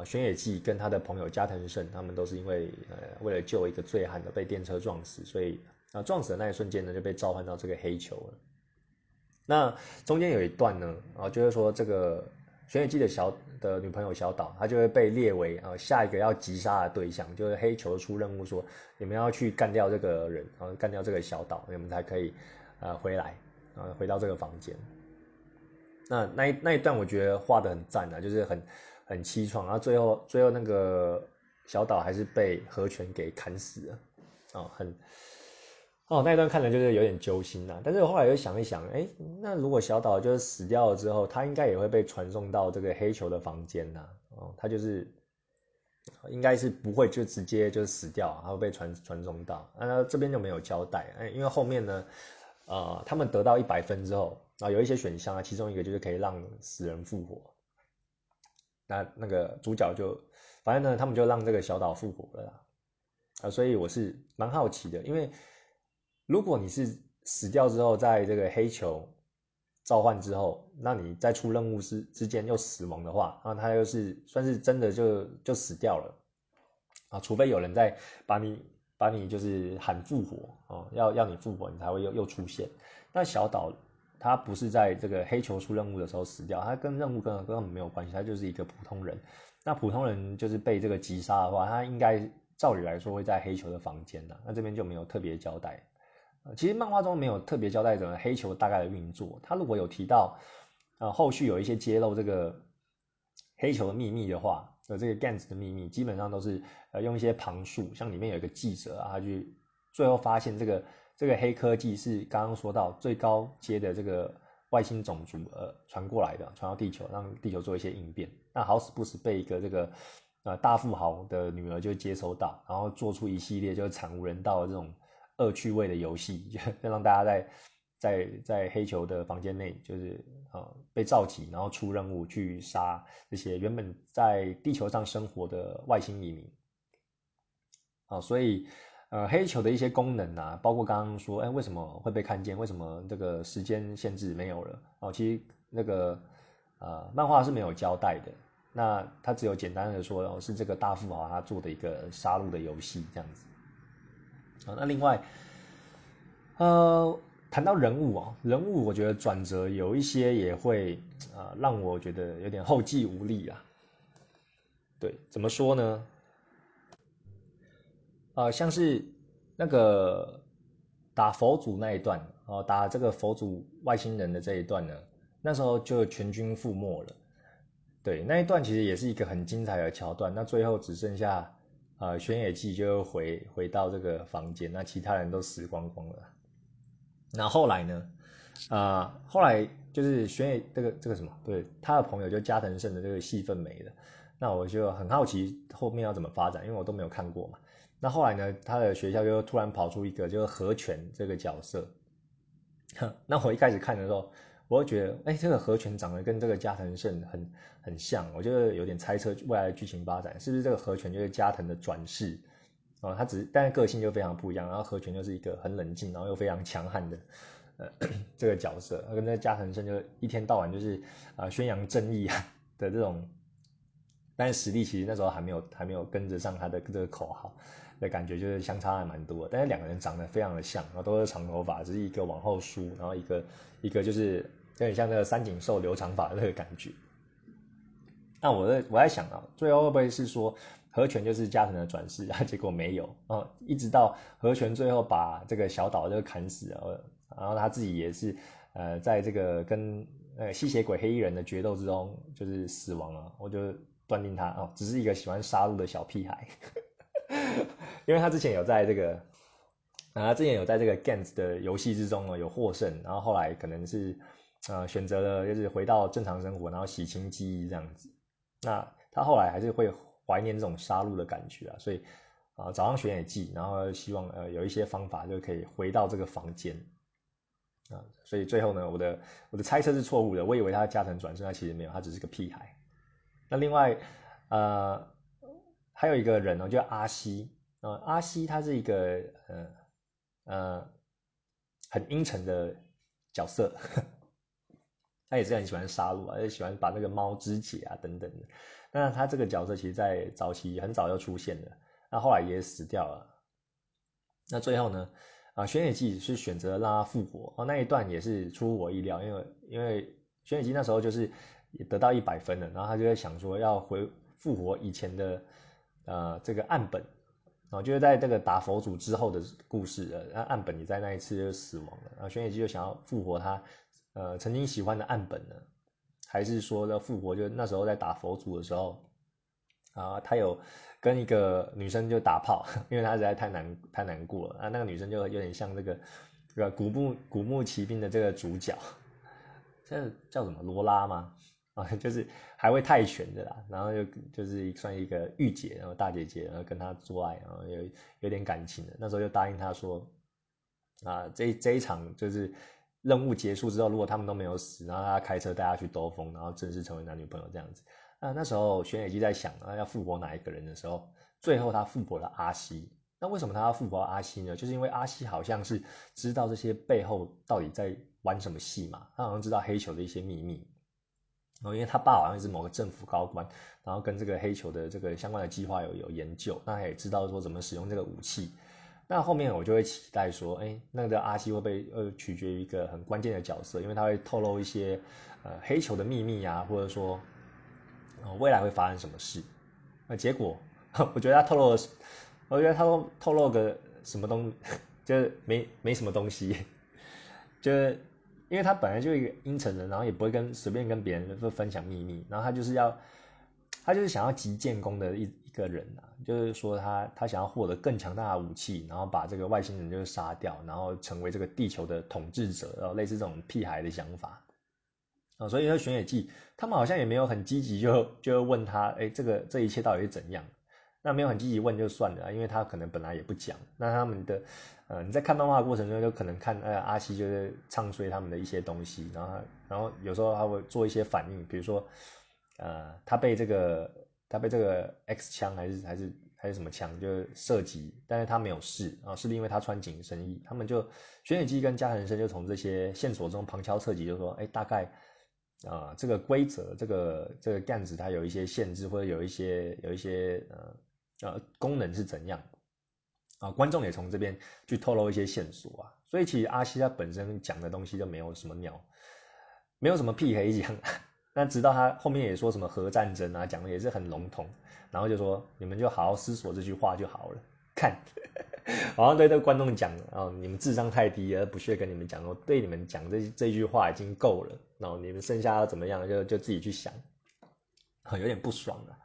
啊，玄野纪跟他的朋友加藤胜，他们都是因为呃为了救一个醉汉的被电车撞死，所以啊撞死的那一瞬间呢，就被召唤到这个黑球了。那中间有一段呢，啊，就是说这个。玄野记的小的女朋友小岛，她就会被列为啊下一个要击杀的对象，就是黑球出任务说你们要去干掉这个人，然后干掉这个小岛，你们才可以呃回来，啊回到这个房间。那那一那一段我觉得画的很赞啊，就是很很凄怆，然后最后最后那个小岛还是被河泉给砍死了，啊很。哦，那一段看了就是有点揪心呐，但是我后来又想一想，哎，那如果小岛就是死掉了之后，他应该也会被传送到这个黑球的房间呐，哦，他就是应该是不会就直接就死掉，他会被传传送到，那这边就没有交代，哎，因为后面呢，呃，他们得到一百分之后啊，有一些选项啊，其中一个就是可以让死人复活，那那个主角就反正呢，他们就让这个小岛复活了啦，啊，所以我是蛮好奇的，因为。如果你是死掉之后，在这个黑球召唤之后，那你在出任务之之间又死亡的话，那他又是算是真的就就死掉了啊？除非有人在把你把你就是喊复活哦，要要你复活，你才会又又出现。那小岛他不是在这个黑球出任务的时候死掉，他跟任务根根本没有关系，他就是一个普通人。那普通人就是被这个击杀的话，他应该照理来说会在黑球的房间的，那这边就没有特别交代。其实漫画中没有特别交代么黑球大概的运作。他如果有提到，呃，后续有一些揭露这个黑球的秘密的话，呃，这个 Gans 的秘密，基本上都是呃用一些旁述，像里面有一个记者啊，他去最后发现这个这个黑科技是刚刚说到最高阶的这个外星种族呃传过来的，传到地球，让地球做一些应变。那好死不死被一个这个呃大富豪的女儿就接收到，然后做出一系列就是惨无人道的这种。恶趣味的游戏，(laughs) 就让大家在在在黑球的房间内，就是啊被召集，然后出任务去杀这些原本在地球上生活的外星移民。啊，所以呃黑球的一些功能啊，包括刚刚说，哎为什么会被看见？为什么这个时间限制没有了？哦，其实那个呃漫画是没有交代的，那他只有简单的说，哦是这个大富豪他做的一个杀戮的游戏这样子。啊，那另外，呃，谈到人物啊，人物我觉得转折有一些也会啊，让我觉得有点后继无力啊。对，怎么说呢？啊，像是那个打佛祖那一段哦，打这个佛祖外星人的这一段呢，那时候就全军覆没了。对，那一段其实也是一个很精彩的桥段。那最后只剩下呃玄野纪就回回到这个房间，那其他人都死光光了。那后来呢？啊，后来就是玄野这个这个什么，对他的朋友就加藤胜的这个戏份没了。那我就很好奇后面要怎么发展，因为我都没有看过嘛。那后来呢，他的学校就突然跑出一个就是和泉这个角色。那我一开始看的时候，我就觉得，哎，这个和泉长得跟这个加藤胜很很像，我就有点猜测未来的剧情发展是不是这个和泉就是加藤的转世哦？他只是但是个性就非常不一样，然后和泉就是一个很冷静，然后又非常强悍的。呃，(clears throat) 这个角色，他跟那加藤胜就一天到晚就是啊宣扬正义啊的这种，但是实力其实那时候还没有还没有跟着上他的这个口号的感觉，就是相差还蛮多。但是两个人长得非常的像，然后都是长头发，只是一个往后梳，然后一个一个就是有点像那个三井寿留长发的那个感觉。那我在我在想啊，最后会不会是说和泉就是加藤的转世啊？结果没有啊，一直到和泉最后把这个小岛这个砍死了。然后他自己也是，呃，在这个跟呃吸血鬼黑衣人的决斗之中，就是死亡了。我就断定他哦，只是一个喜欢杀戮的小屁孩，(laughs) 因为他之前有在这个，啊，他之前有在这个 Gans 的游戏之中呢有获胜，然后后来可能是，呃，选择了就是回到正常生活，然后洗清记忆这样子。那他后来还是会怀念这种杀戮的感觉啊，所以啊，早上选野记，然后希望呃有一些方法就可以回到这个房间。啊，所以最后呢，我的我的猜测是错误的。我以为他加成转生，他其实没有，他只是个屁孩。那另外，呃，还有一个人哦，叫阿西啊，阿西他是一个呃呃很阴沉的角色，(laughs) 他也是很喜欢杀戮啊，也喜欢把那个猫肢解啊等等的。那他这个角色其实，在早期很早就出现了，那后来也死掉了。那最后呢？啊，玄野纪是选择让他复活哦，那一段也是出乎我意料，因为因为玄野纪那时候就是得到一百分了，然后他就在想说要回复活以前的呃这个岸本，然后就是在这个打佛祖之后的故事呃，那岸本也在那一次就死亡了，然后玄野纪就想要复活他呃曾经喜欢的岸本呢，还是说要复活就那时候在打佛祖的时候啊，他有。跟一个女生就打炮，(laughs) 因为他实在太难太难过了啊。那个女生就有点像这个，这个古墓古墓奇兵的这个主角，这叫什么罗拉吗？啊，(laughs) 就是还会泰拳的啦。然后就就是算一个御姐，然后大姐姐，然后跟他做爱，然后有有点感情的。那时候就答应他说，啊，这这一场就是任务结束之后，如果他们都没有死，然后他开车带他去兜风，然后正式成为男女朋友这样子。那那时候玄野基在想啊，要复活哪一个人的时候，最后他复活了阿西。那为什么他要复活阿西呢？就是因为阿西好像是知道这些背后到底在玩什么戏嘛。他好像知道黑球的一些秘密。然后因为他爸好像是某个政府高官，然后跟这个黑球的这个相关的计划有有研究，那他也知道说怎么使用这个武器。那后面我就会期待说，哎，那个阿西会被呃取决于一个很关键的角色，因为他会透露一些呃黑球的秘密啊，或者说。未来会发生什么事？那结果，(laughs) 我觉得他透露了，我觉得他透透露个什么东，(laughs) 就是没没什么东西，(laughs) 就是因为他本来就一个阴沉人，然后也不会跟随便跟别人分分享秘密，然后他就是要，他就是想要集建功的一一个人啊，就是说他他想要获得更强大的武器，然后把这个外星人就是杀掉，然后成为这个地球的统治者，然后类似这种屁孩的想法。啊，所以说玄野记他们好像也没有很积极，就就问他，哎，这个这一切到底是怎样？那没有很积极问就算了，因为他可能本来也不讲。那他们的，呃，你在看漫画的过程中，就可能看，呃，阿西就是唱衰他们的一些东西，然后，然后有时候他会做一些反应，比如说，呃，他被这个他被这个 X 枪还是还是还是什么枪就射击，但是他没有事啊，是因为他穿紧身衣。他们就玄野记跟加藤生就从这些线索中旁敲侧击，就说，哎，大概。啊，这个规则，这个这个干子它有一些限制，或者有一些有一些呃呃功能是怎样啊？观众也从这边去透露一些线索啊。所以其实阿西他本身讲的东西就没有什么鸟，没有什么屁可以讲。那直到他后面也说什么核战争啊，讲的也是很笼统，然后就说你们就好好思索这句话就好了。看，好像对这个观众讲哦，你们智商太低，而不屑跟你们讲，我对你们讲这这句话已经够了，然后你们剩下要怎么样，就就自己去想，有点不爽了。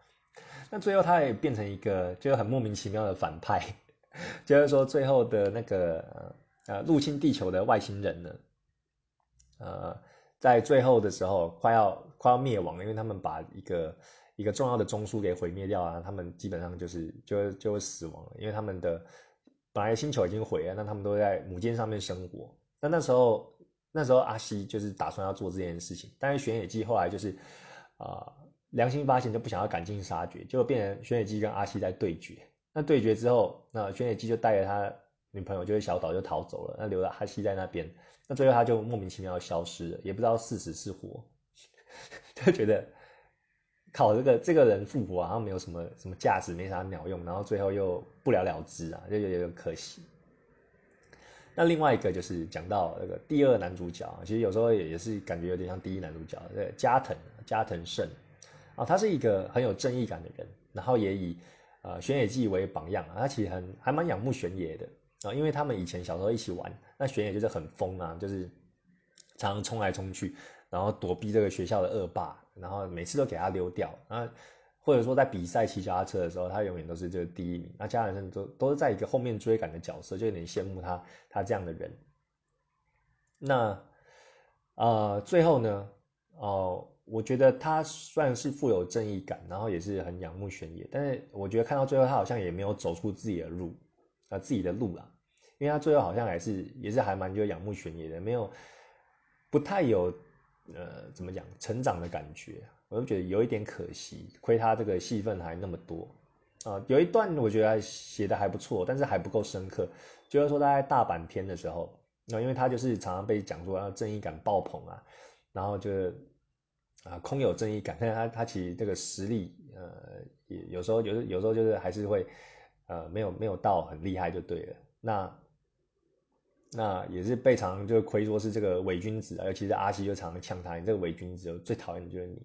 那最后他也变成一个就很莫名其妙的反派，(laughs) 就是说最后的那个呃入侵地球的外星人呢，呃，在最后的时候快要快要灭亡了，因为他们把一个。一个重要的中枢给毁灭掉啊，他们基本上就是就就会死亡了，因为他们的本来星球已经毁了，那他们都在母舰上面生活。那那时候那时候阿西就是打算要做这件事情，但是玄野姬后来就是啊良心发现就不想要赶尽杀绝，就变成玄野姬跟阿西在对决。那对决之后，那玄野姬就带着他女朋友就是小岛就逃走了，那留了阿西在那边。那最后他就莫名其妙消失了，也不知道是死是活，(laughs) 就觉得。靠这个这个人复活好像没有什么什么价值，没啥鸟用，然后最后又不了了之啊，就有点可惜。那另外一个就是讲到那个第二男主角，其实有时候也也是感觉有点像第一男主角，对加藤加藤胜啊，他是一个很有正义感的人，然后也以呃玄野纪为榜样啊，他其实很还蛮仰慕玄野的啊，因为他们以前小时候一起玩，那玄野就是很疯啊，就是常常冲来冲去，然后躲避这个学校的恶霸。然后每次都给他溜掉，啊，或者说在比赛骑脚踏车的时候，他永远都是这个第一名。那家人都都是在一个后面追赶的角色，就有点羡慕他他这样的人。那呃，最后呢，哦，我觉得他算是富有正义感，然后也是很仰慕玄野，但是我觉得看到最后，他好像也没有走出自己的路啊，自己的路啦，因为他最后好像还是也是还蛮就仰慕玄野的，没有不太有。呃，怎么讲成长的感觉，我就觉得有一点可惜，亏他这个戏份还那么多啊。有一段我觉得写的还不错，但是还不够深刻。就是说他在大阪天的时候，那因为他就是常常被讲说要正义感爆棚啊，然后就啊空有正义感，但是他他其实这个实力呃也有时候有有时候就是还是会呃没有没有到很厉害就对了。那那也是被常就亏说是这个伪君子啊，尤其是阿西就常常呛他，你这个伪君子，我最讨厌的就是你。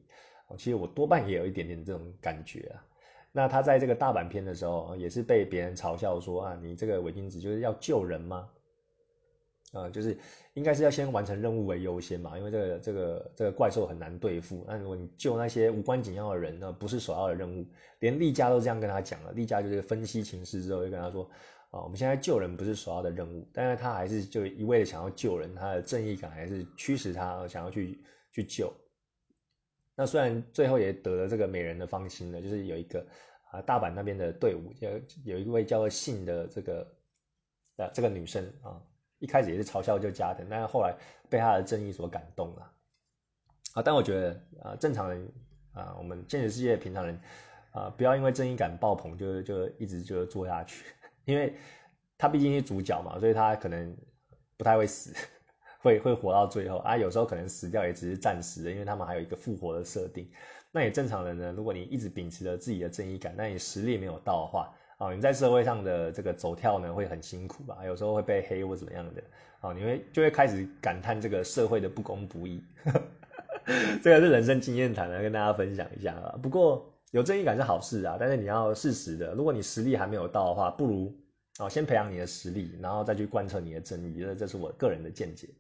其实我多半也有一点点这种感觉啊。那他在这个大阪篇的时候，也是被别人嘲笑说啊，你这个伪君子就是要救人吗？啊，就是应该是要先完成任务为优先嘛，因为这个这个这个怪兽很难对付。那如果你救那些无关紧要的人，那不是首要的任务。连丽佳都这样跟他讲了，丽佳就是分析情势之后就跟他说。啊，我们现在救人不是首要的任务，但是他还是就一味的想要救人，他的正义感还是驱使他想要去去救。那虽然最后也得了这个美人的芳心了，就是有一个啊大阪那边的队伍，有有一位叫做信的这个呃这个女生啊，一开始也是嘲笑就加藤，但是后来被他的正义所感动了。啊，但我觉得啊正常人啊，我们现实世界平常人啊，不要因为正义感爆棚就就一直就做下去。(laughs) 因为他毕竟是主角嘛，所以他可能不太会死，(laughs) 会会活到最后啊。有时候可能死掉也只是暂时的，因为他们还有一个复活的设定。那也正常人呢，如果你一直秉持着自己的正义感，那你实力没有到的话啊，你在社会上的这个走跳呢会很辛苦吧？有时候会被黑或怎么样的啊，你会就会开始感叹这个社会的不公不义。(laughs) 这个是人生经验谈来跟大家分享一下啊。不过。有正义感是好事啊，但是你要适时的。如果你实力还没有到的话，不如啊先培养你的实力，然后再去贯彻你的正义。这这是我个人的见解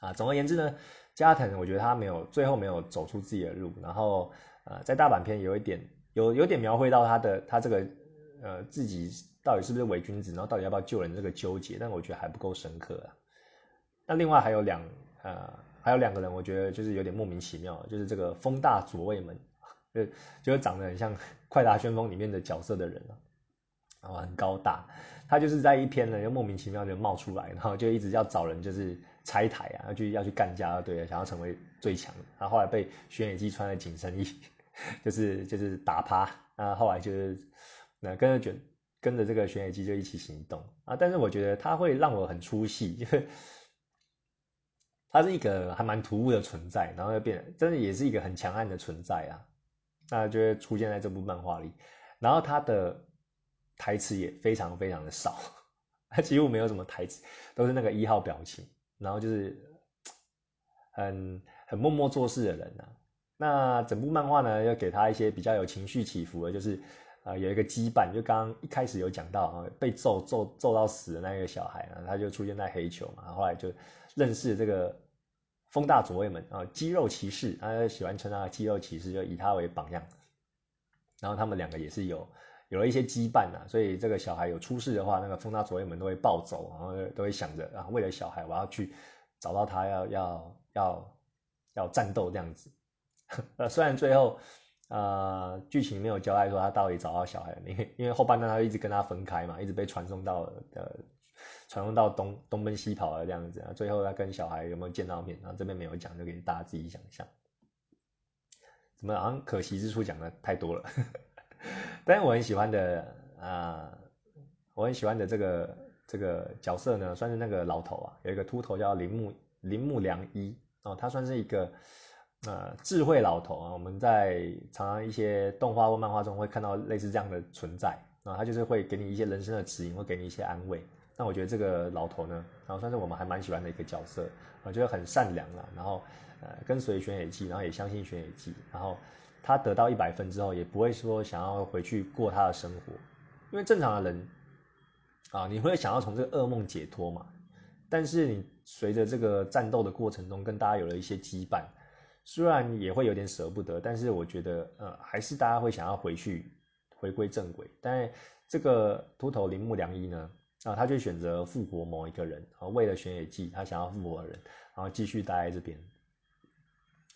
啊。总而言之呢，加藤我觉得他没有最后没有走出自己的路，然后呃在大阪篇有一点有有点描绘到他的他这个呃自己到底是不是伪君子，然后到底要不要救人这个纠结，但我觉得还不够深刻啊。那另外还有两呃还有两个人，我觉得就是有点莫名其妙，就是这个风大左卫门。就就是长得很像《快打旋风》里面的角色的人啊，然后很高大，他就是在一篇呢，就莫名其妙就冒出来，然后就一直要找人就是拆台啊，要去要去干架，对，想要成为最强。然后后来被玄野姬穿了紧身衣，(laughs) 就是就是打趴，啊，后来就是那跟着卷跟着这个玄野姬就一起行动啊。但是我觉得他会让我很出戏，因为他是一个还蛮突兀的存在，然后又变，真的也是一个很强悍的存在啊。那就会出现在这部漫画里，然后他的台词也非常非常的少，(laughs) 他几乎没有什么台词，都是那个一号表情，然后就是很很默默做事的人啊。那整部漫画呢，要给他一些比较有情绪起伏的，就是啊有一个羁绊，就刚刚一开始有讲到啊，被揍揍揍到死的那个小孩啊，他就出现在黑球嘛，后来就认识这个风大左卫门啊，肌肉骑士，他喜欢称他肌肉骑士，就以他为榜样。然后他们两个也是有有了一些羁绊呐，所以这个小孩有出事的话，那个风大左卫门都会暴走，然后都会想着啊，为了小孩，我要去找到他，要要要要战斗这样子。呃，(laughs) 虽然最后，呃，剧情没有交代说他到底找到小孩，因为 (laughs) 因为后半段他一直跟他分开嘛，一直被传送到呃，传送到东东奔西跑的这样子啊。最后他跟小孩有没有见到面？然后这边没有讲，就给大家自己想象。怎么好像可惜之处讲的太多了？(laughs) 但是我很喜欢的啊，我很喜欢的这个这个角色呢，算是那个老头啊，有一个秃头叫铃木铃木良一哦，他算是一个。呃，智慧老头啊，我们在常常一些动画或漫画中会看到类似这样的存在啊，他就是会给你一些人生的指引，会给你一些安慰。那我觉得这个老头呢，然后算是我们还蛮喜欢的一个角色，我觉得很善良啦，然后呃跟随玄野记，然后也相信玄野记，然后他得到一百分之后，也不会说想要回去过他的生活，因为正常的人啊，你会想要从这个噩梦解脱嘛，但是你随着这个战斗的过程中，跟大家有了一些羁绊。虽然也会有点舍不得，但是我觉得，呃，还是大家会想要回去，回归正轨。但这个秃头铃木良一呢，啊，他就选择复活某一个人，啊，为了玄野记，他想要复活的人，然后继续待在这边，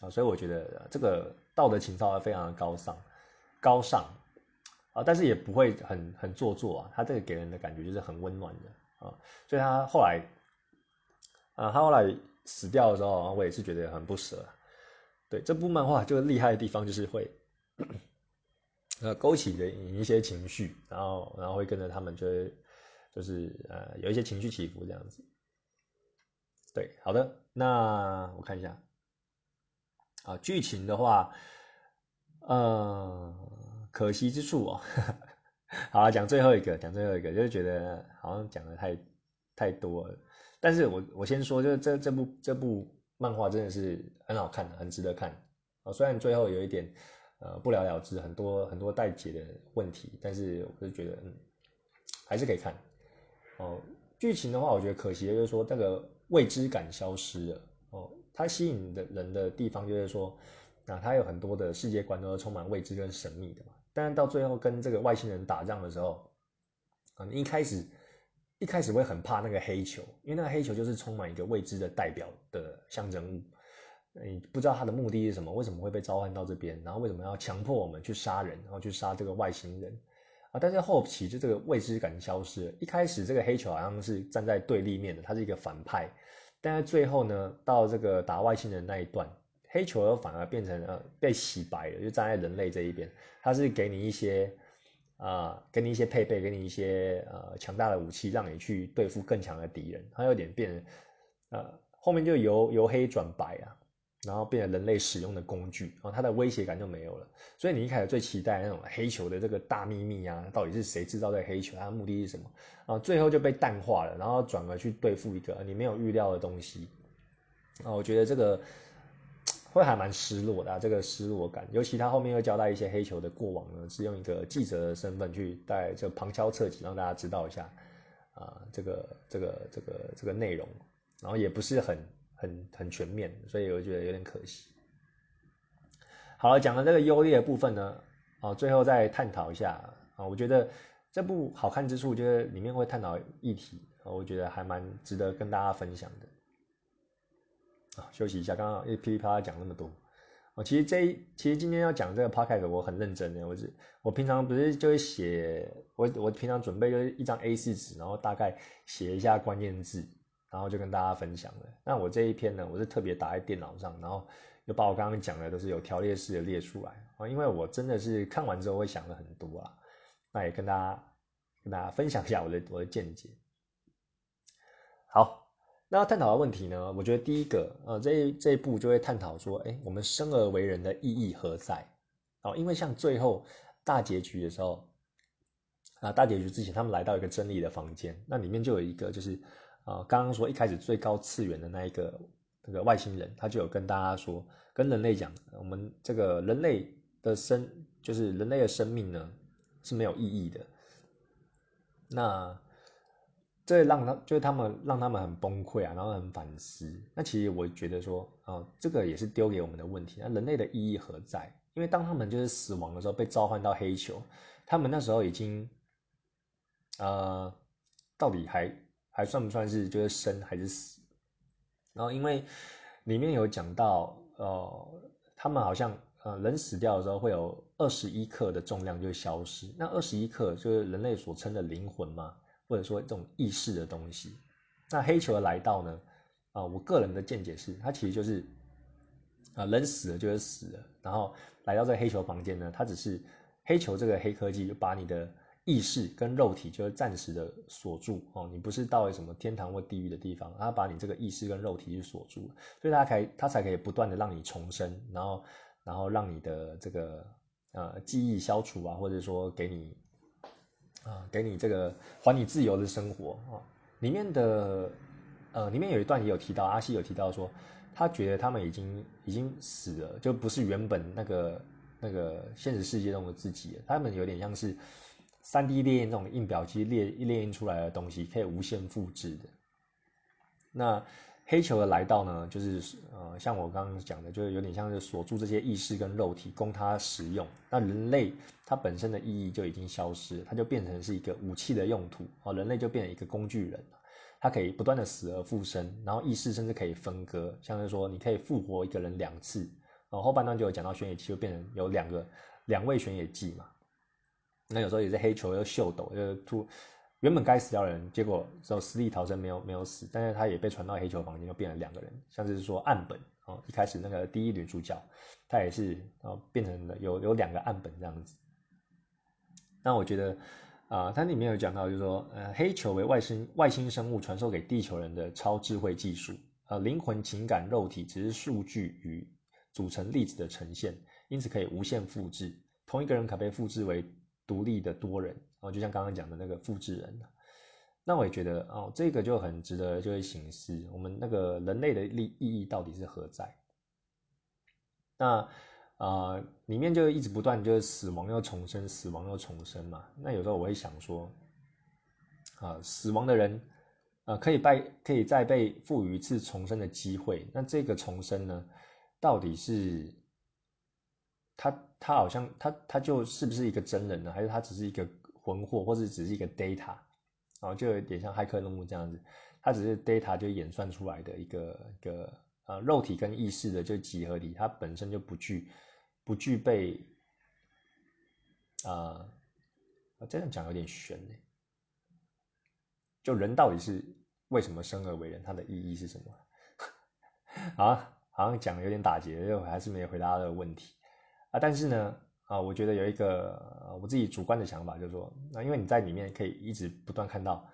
啊，所以我觉得这个道德情操非常的高尚，高尚，啊，但是也不会很很做作啊，他这个给人的感觉就是很温暖的，啊，所以他后来，啊，他后来死掉的时候，我也是觉得很不舍。对这部漫画，就厉害的地方就是会，呃，勾起人一些情绪，然后，然后会跟着他们，就是就是呃，有一些情绪起伏这样子。对，好的，那我看一下，啊，剧情的话，呃，可惜之处哦，(laughs) 好，讲最后一个，讲最后一个，就是觉得好像讲的太太多了，但是我我先说，就是这这部这部。漫画真的是很好看，很值得看啊！虽然最后有一点呃不了了之，很多很多待解的问题，但是我是觉得嗯还是可以看哦。剧情的话，我觉得可惜的就是说那个未知感消失了哦。它吸引的人的地方就是说，那它有很多的世界观都是充满未知跟神秘的嘛。但是到最后跟这个外星人打仗的时候，啊，一开始。一开始会很怕那个黑球，因为那个黑球就是充满一个未知的代表的象征物，你不知道它的目的是什么，为什么会被召唤到这边，然后为什么要强迫我们去杀人，然后去杀这个外星人啊？但是后期就这个未知感消失了。一开始这个黑球好像是站在对立面的，它是一个反派，但是最后呢，到这个打外星人那一段，黑球反而变成呃被洗白了，就站在人类这一边，它是给你一些。啊，给你一些配备，给你一些呃强大的武器，让你去对付更强的敌人。它有点变，呃，后面就由由黑转白啊，然后变成人类使用的工具，然后它的威胁感就没有了。所以你一开始最期待那种黑球的这个大秘密啊，到底是谁制造这黑球？它的目的是什么？啊，最后就被淡化了，然后转而去对付一个你没有预料的东西。啊，我觉得这个。会还蛮失落的，这个失落感，尤其他后面又交代一些黑球的过往呢，是用一个记者的身份去带这旁敲侧击，让大家知道一下啊，这个这个这个这个内容，然后也不是很很很全面，所以我觉得有点可惜。好了，讲了这个优劣的部分呢，啊，最后再探讨一下啊，我觉得这部好看之处就是里面会探讨议题，我觉得还蛮值得跟大家分享的。休息一下，刚刚噼里啪啦讲那么多，哦，其实这一其实今天要讲这个 podcast，我很认真的，我是我平常不是就会写，我我平常准备就是一张 A 四纸，然后大概写一下关键字，然后就跟大家分享了。那我这一篇呢，我是特别打在电脑上，然后又把我刚刚讲的都是有条列式的列出来啊，因为我真的是看完之后会想了很多啊，那也跟大家跟大家分享一下我的我的见解。好。那探讨的问题呢？我觉得第一个，呃，这这一步就会探讨说，哎，我们生而为人的意义何在？哦，因为像最后大结局的时候，啊，大结局之前，他们来到一个真理的房间，那里面就有一个，就是啊，刚刚说一开始最高次元的那一个那个外星人，他就有跟大家说，跟人类讲，我们这个人类的生，就是人类的生命呢，是没有意义的。那这让他就是他们让他们很崩溃啊，然后很反思。那其实我觉得说，哦，这个也是丢给我们的问题。那人类的意义何在？因为当他们就是死亡的时候被召唤到黑球，他们那时候已经，呃，到底还还算不算是就是生还是死？然后因为里面有讲到，呃，他们好像呃人死掉的时候会有二十一克的重量就消失。那二十一克就是人类所称的灵魂嘛？或者说这种意识的东西，那黑球的来到呢？啊，我个人的见解是，它其实就是啊，人死了就是死了，然后来到这个黑球房间呢，它只是黑球这个黑科技就把你的意识跟肉体就是暂时的锁住哦，你不是到了什么天堂或地狱的地方，它把你这个意识跟肉体去锁住，所以它才它才可以不断的让你重生，然后然后让你的这个呃记忆消除啊，或者说给你。啊，给你这个还你自由的生活啊！里面的呃，里面有一段也有提到，阿西有提到说，他觉得他们已经已经死了，就不是原本那个那个现实世界中的自己了。他们有点像是三 D 列印那种印表机列一列印出来的东西，可以无限复制的。那。黑球的来到呢，就是呃，像我刚刚讲的，就是有点像是锁住这些意识跟肉体，供它使用。那人类它本身的意义就已经消失，它就变成是一个武器的用途哦，人类就变成一个工具人它可以不断的死而复生，然后意识甚至可以分割，像是说你可以复活一个人两次。哦，后半段就有讲到玄野器就变成有两个两位玄野技嘛。那有时候也是黑球又秀斗，就突。原本该死掉的人，结果只有死里逃生，没有没有死，但是他也被传到黑球房间，就变了两个人，像是说岸本哦，一开始那个第一女主角，她也是哦变成了有有两个岸本这样子。那我觉得啊，它里面有讲到，就是说呃，黑球为外星外星生物传授给地球人的超智慧技术，呃，灵魂、情感、肉体只是数据与组成粒子的呈现，因此可以无限复制，同一个人可被复制为独立的多人。哦，就像刚刚讲的那个复制人，那我也觉得哦，这个就很值得就会醒思，我们那个人类的利意义到底是何在？那啊，里面就一直不断就是死亡又重生，死亡又重生嘛。那有时候我会想说，啊，死亡的人啊，可以被可以再被赋予一次重生的机会。那这个重生呢，到底是他他好像他他就是不是一个真人呢？还是他只是一个？魂魄，或者只是一个 data，然后，就有点像骇客任务这样子，它只是 data 就演算出来的一个一个呃肉体跟意识的就集合体，它本身就不具不具备啊，这样讲有点悬呢。就人到底是为什么生而为人，它的意义是什么？(laughs) 啊，好像讲的有点打结，又还是没有回答这个问题啊，但是呢。啊，我觉得有一个我自己主观的想法，就是说，那因为你在里面可以一直不断看到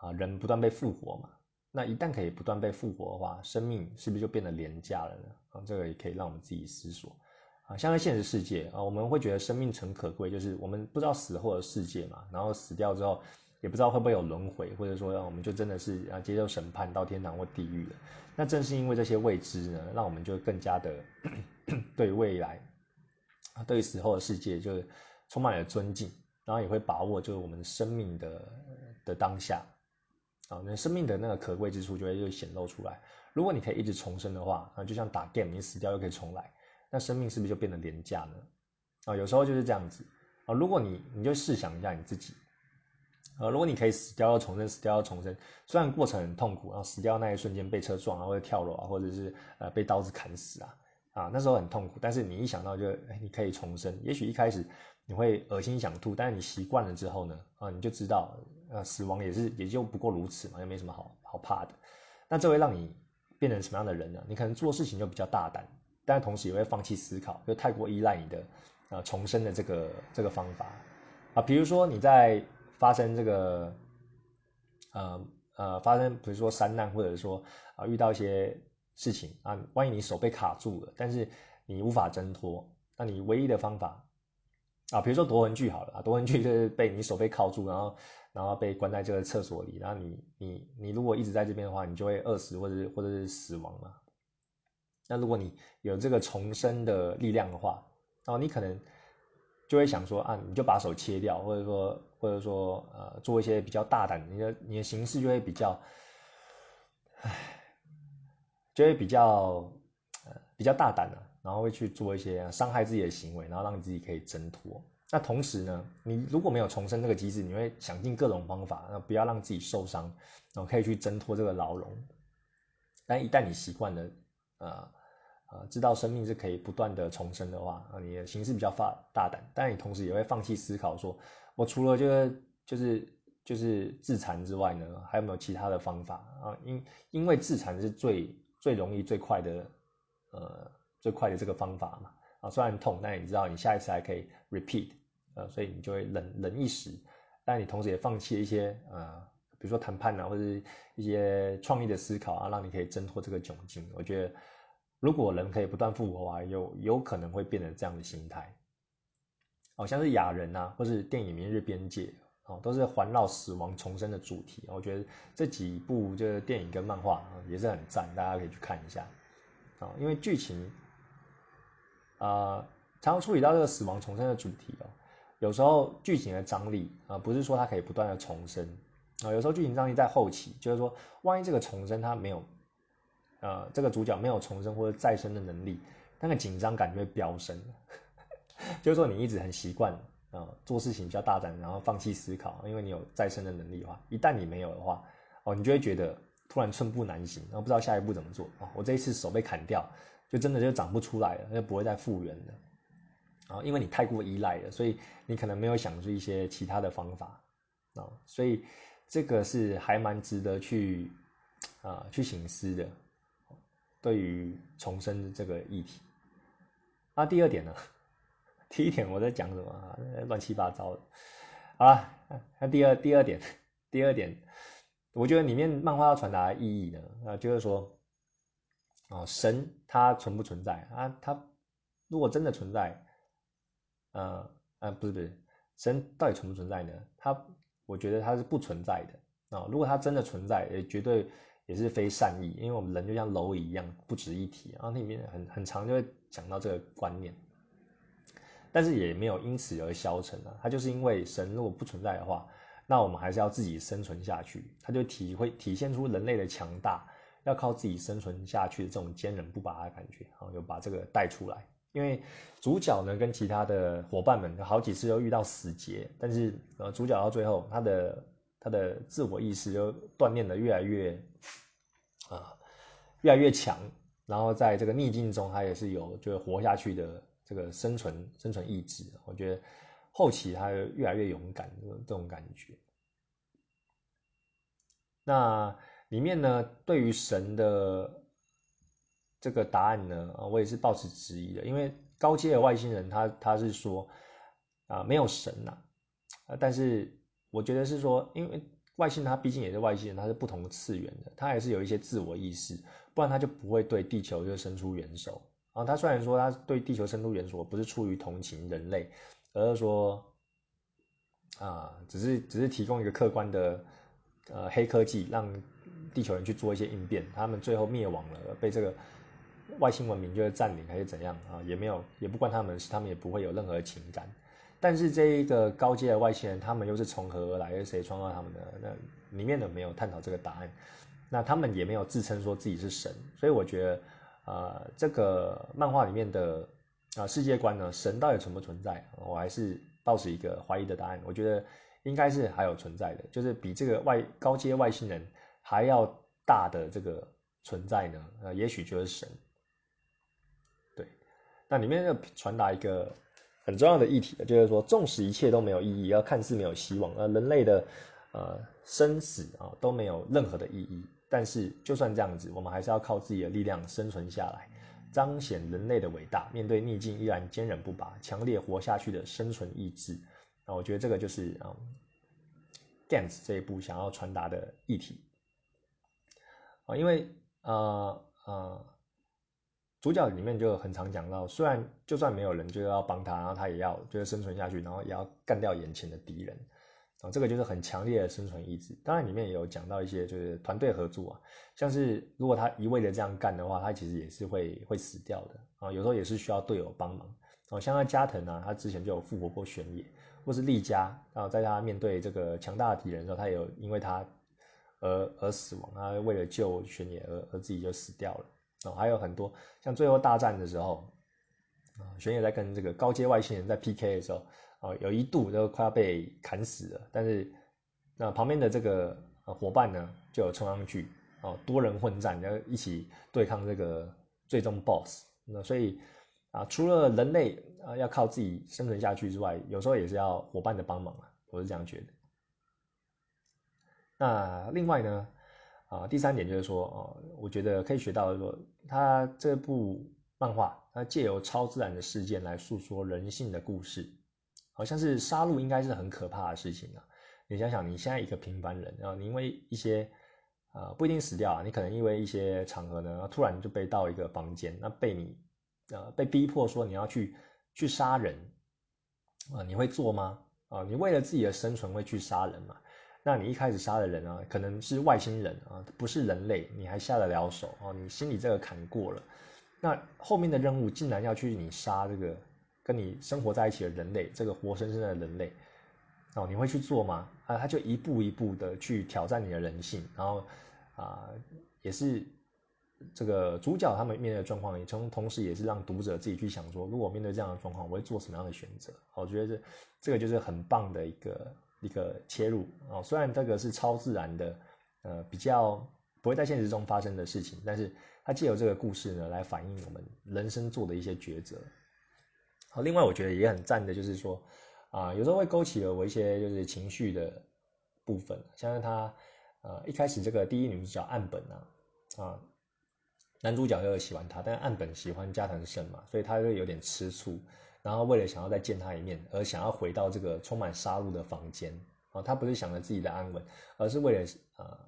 啊，人不断被复活嘛。那一旦可以不断被复活的话，生命是不是就变得廉价了呢？啊，这个也可以让我们自己思索。啊，像在现实世界啊，我们会觉得生命诚可贵，就是我们不知道死后的世界嘛，然后死掉之后也不知道会不会有轮回，或者说我们就真的是啊接受审判到天堂或地狱了。那正是因为这些未知呢，让我们就更加的 (coughs) 对未来。啊，对死后的世界就是充满了尊敬，然后也会把握就是我们生命的的当下，啊，那生命的那个可贵之处就会就显露出来。如果你可以一直重生的话，啊，就像打 game，你死掉又可以重来，那生命是不是就变得廉价呢？啊，有时候就是这样子啊。如果你你就试想一下你自己，啊，如果你可以死掉又重生，死掉又重生，虽然过程很痛苦，然后死掉那一瞬间被车撞啊，或者跳楼啊，或者是呃被刀子砍死啊。啊，那时候很痛苦，但是你一想到就，哎，你可以重生。也许一开始你会恶心想吐，但是你习惯了之后呢，啊，你就知道，呃，死亡也是也就不过如此嘛，又没什么好好怕的。那这会让你变成什么样的人呢？你可能做事情就比较大胆，但同时也会放弃思考，就太过依赖你的，呃，重生的这个这个方法。啊，比如说你在发生这个，呃呃，发生比如说山难，或者说啊遇到一些。事情啊，万一你手被卡住了，但是你无法挣脱，那你唯一的方法啊，比如说夺魂锯好了啊，夺魂锯 (laughs) 就是被你手被铐住，然后然后被关在这个厕所里，然后你你你如果一直在这边的话，你就会饿死或者或者是死亡嘛。那如果你有这个重生的力量的话，然后，你可能就会想说啊，你就把手切掉，或者说或者说呃做一些比较大胆的，你的你的形式就会比较，唉，就会比较呃比较大胆了，然后会去做一些伤害自己的行为，然后让你自己可以挣脱。那同时呢，你如果没有重生这个机制，你会想尽各种方法，那不要让自己受伤，然后可以去挣脱这个牢笼。但一旦你习惯了，呃呃，知道生命是可以不断的重生的话，啊，你的形式比较发大胆，但你同时也会放弃思考，说我除了就是就是就是自残之外呢，还有没有其他的方法啊？因因为自残是最最容易最快的，呃，最快的这个方法嘛。啊，虽然痛，但你知道你下一次还可以 repeat，呃，所以你就会忍忍一时，但你同时也放弃一些呃，比如说谈判啊，或者一些创意的思考啊，让你可以挣脱这个窘境。我觉得，如果人可以不断复活啊，有有可能会变成这样的心态。好像是雅人啊，或是电影《明日边界》啊，都是环绕死亡重生的主题。我觉得这几部就是电影跟漫画啊，也是很赞，大家可以去看一下。啊，因为剧情。啊，常常处理到这个死亡重生的主题哦。有时候剧情的张力啊，不是说它可以不断的重生啊。有时候剧情张力在后期，就是说，万一这个重生它没有，呃，这个主角没有重生或者再生的能力，那个紧张感就会飙升。(laughs) 就是说，你一直很习惯啊，做事情比较大胆，然后放弃思考，因为你有再生的能力的话，一旦你没有的话，哦，你就会觉得突然寸步难行，然后不知道下一步怎么做啊。我这一次手被砍掉。就真的就长不出来了，就不会再复原了，啊，因为你太过依赖了，所以你可能没有想出一些其他的方法，啊，所以这个是还蛮值得去啊去醒思的，对于重生这个议题。啊，第二点呢，第一点我在讲什么啊？乱七八糟的。好了，那第二第二点，第二点，我觉得里面漫画要传达的意义呢，啊，就是说。啊，神它存不存在啊？它如果真的存在，呃呃，不是不是，神到底存不存在呢？它，我觉得它是不存在的啊。如果它真的存在，也绝对也是非善意，因为我们人就像蝼蚁一样不值一提啊。那里面很很长就会讲到这个观念，但是也没有因此而消沉啊。它就是因为神如果不存在的话，那我们还是要自己生存下去，它就体会体现出人类的强大。要靠自己生存下去的这种坚韧不拔的感觉，然后就把这个带出来。因为主角呢跟其他的伙伴们好几次都遇到死劫，但是呃主角到最后他的他的自我意识就锻炼的越来越啊越来越强，然后在这个逆境中他也是有就是活下去的这个生存生存意志。我觉得后期他越来越勇敢这种感觉。那。里面呢，对于神的这个答案呢，啊，我也是抱持质疑的。因为高阶的外星人，他他是说啊，没有神呐，但是我觉得是说，因为外星人他毕竟也是外星人，他是不同次元的，他还是有一些自我意识，不然他就不会对地球就伸出援手啊。他虽然说他对地球伸出援手，不是出于同情人类，而是说啊，只是只是提供一个客观的呃黑科技让。地球人去做一些应变，他们最后灭亡了，被这个外星文明就是占领还是怎样啊？也没有，也不关他们事，他们也不会有任何情感。但是这一个高阶的外星人，他们又是从何而来？是谁创造他们的？那里面的没有探讨这个答案。那他们也没有自称说自己是神，所以我觉得，呃，这个漫画里面的啊世界观呢，神到底存不存在？我还是抱持一个怀疑的答案。我觉得应该是还有存在的，就是比这个外高阶外星人。还要大的这个存在呢？呃，也许就是神。对，那里面要传达一个很重要的议题就是说，纵使一切都没有意义，要看似没有希望，呃，人类的呃生死啊都没有任何的意义。但是就算这样子，我们还是要靠自己的力量生存下来，彰显人类的伟大，面对逆境依然坚韧不拔，强烈活下去的生存意志。那我觉得这个就是啊，Gans 这一部想要传达的议题。啊，因为呃呃，主角里面就很常讲到，虽然就算没有人就要帮他，然后他也要就是生存下去，然后也要干掉眼前的敌人，这个就是很强烈的生存意志。当然里面也有讲到一些就是团队合作啊，像是如果他一味的这样干的话，他其实也是会会死掉的啊，有时候也是需要队友帮忙。哦，像那加藤啊，他之前就有复活过玄野，或是丽佳啊，在他面对这个强大的敌人的时候，他也有因为他而而死亡，他为了救玄野而而自己就死掉了。哦，还有很多像最后大战的时候，啊，玄野在跟这个高阶外星人在 PK 的时候，啊，有一度都快要被砍死了，但是那旁边的这个伙伴呢，就有冲上去，哦，多人混战，要一起对抗这个最终 BOSS。那所以。啊，除了人类啊要靠自己生存下去之外，有时候也是要伙伴的帮忙啊，我是这样觉得。那另外呢，啊，第三点就是说，哦，我觉得可以学到的说，他这部漫画，它借由超自然的事件来诉说人性的故事，好像是杀戮应该是很可怕的事情啊。你想想，你现在一个平凡人，然后你因为一些啊不一定死掉啊，你可能因为一些场合呢，突然就被到一个房间，那被你。呃，被逼迫说你要去去杀人啊，你会做吗？啊，你为了自己的生存会去杀人吗？那你一开始杀的人啊，可能是外星人啊，不是人类，你还下得了手哦？你心里这个坎过了，那后面的任务竟然要去你杀这个跟你生活在一起的人类，这个活生生的人类哦，你会去做吗？啊，他就一步一步的去挑战你的人性，然后啊，也是。这个主角他们面对的状况，也从同时也是让读者自己去想说，如果面对这样的状况，我会做什么样的选择？我觉得这这个就是很棒的一个一个切入哦。虽然这个是超自然的，呃，比较不会在现实中发生的事情，但是它借由这个故事呢，来反映我们人生做的一些抉择。好，另外我觉得也很赞的，就是说啊，有时候会勾起了我一些就是情绪的部分，像是他呃一开始这个第一女主角岸本啊啊。男主角又喜欢他，但岸本喜欢加藤胜嘛，所以他就有点吃醋，然后为了想要再见他一面，而想要回到这个充满杀戮的房间啊，他不是想着自己的安稳，而是为了呃，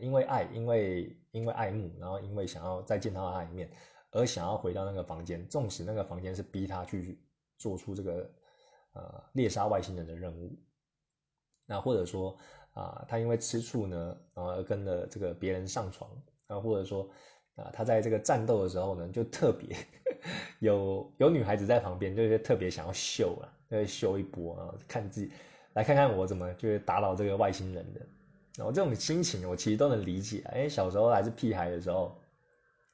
因为爱，因为因为爱慕，然后因为想要再见到他一面，而想要回到那个房间，纵使那个房间是逼他去做出这个呃猎杀外星人的任务，那或者说啊，他因为吃醋呢，然后跟了这个别人上床，啊，或者说。啊，他在这个战斗的时候呢，就特别有有女孩子在旁边，就是特别想要秀啊，要秀一波啊，看自己来看看我怎么就是打倒这个外星人的。然后这种心情我其实都能理解，因为小时候还是屁孩的时候，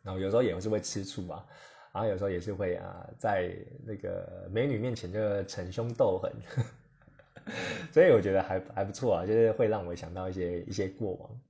然后有时候也是会吃醋啊，然后有时候也是会啊，在那个美女面前就逞凶斗狠，(laughs) 所以我觉得还还不错啊，就是会让我想到一些一些过往。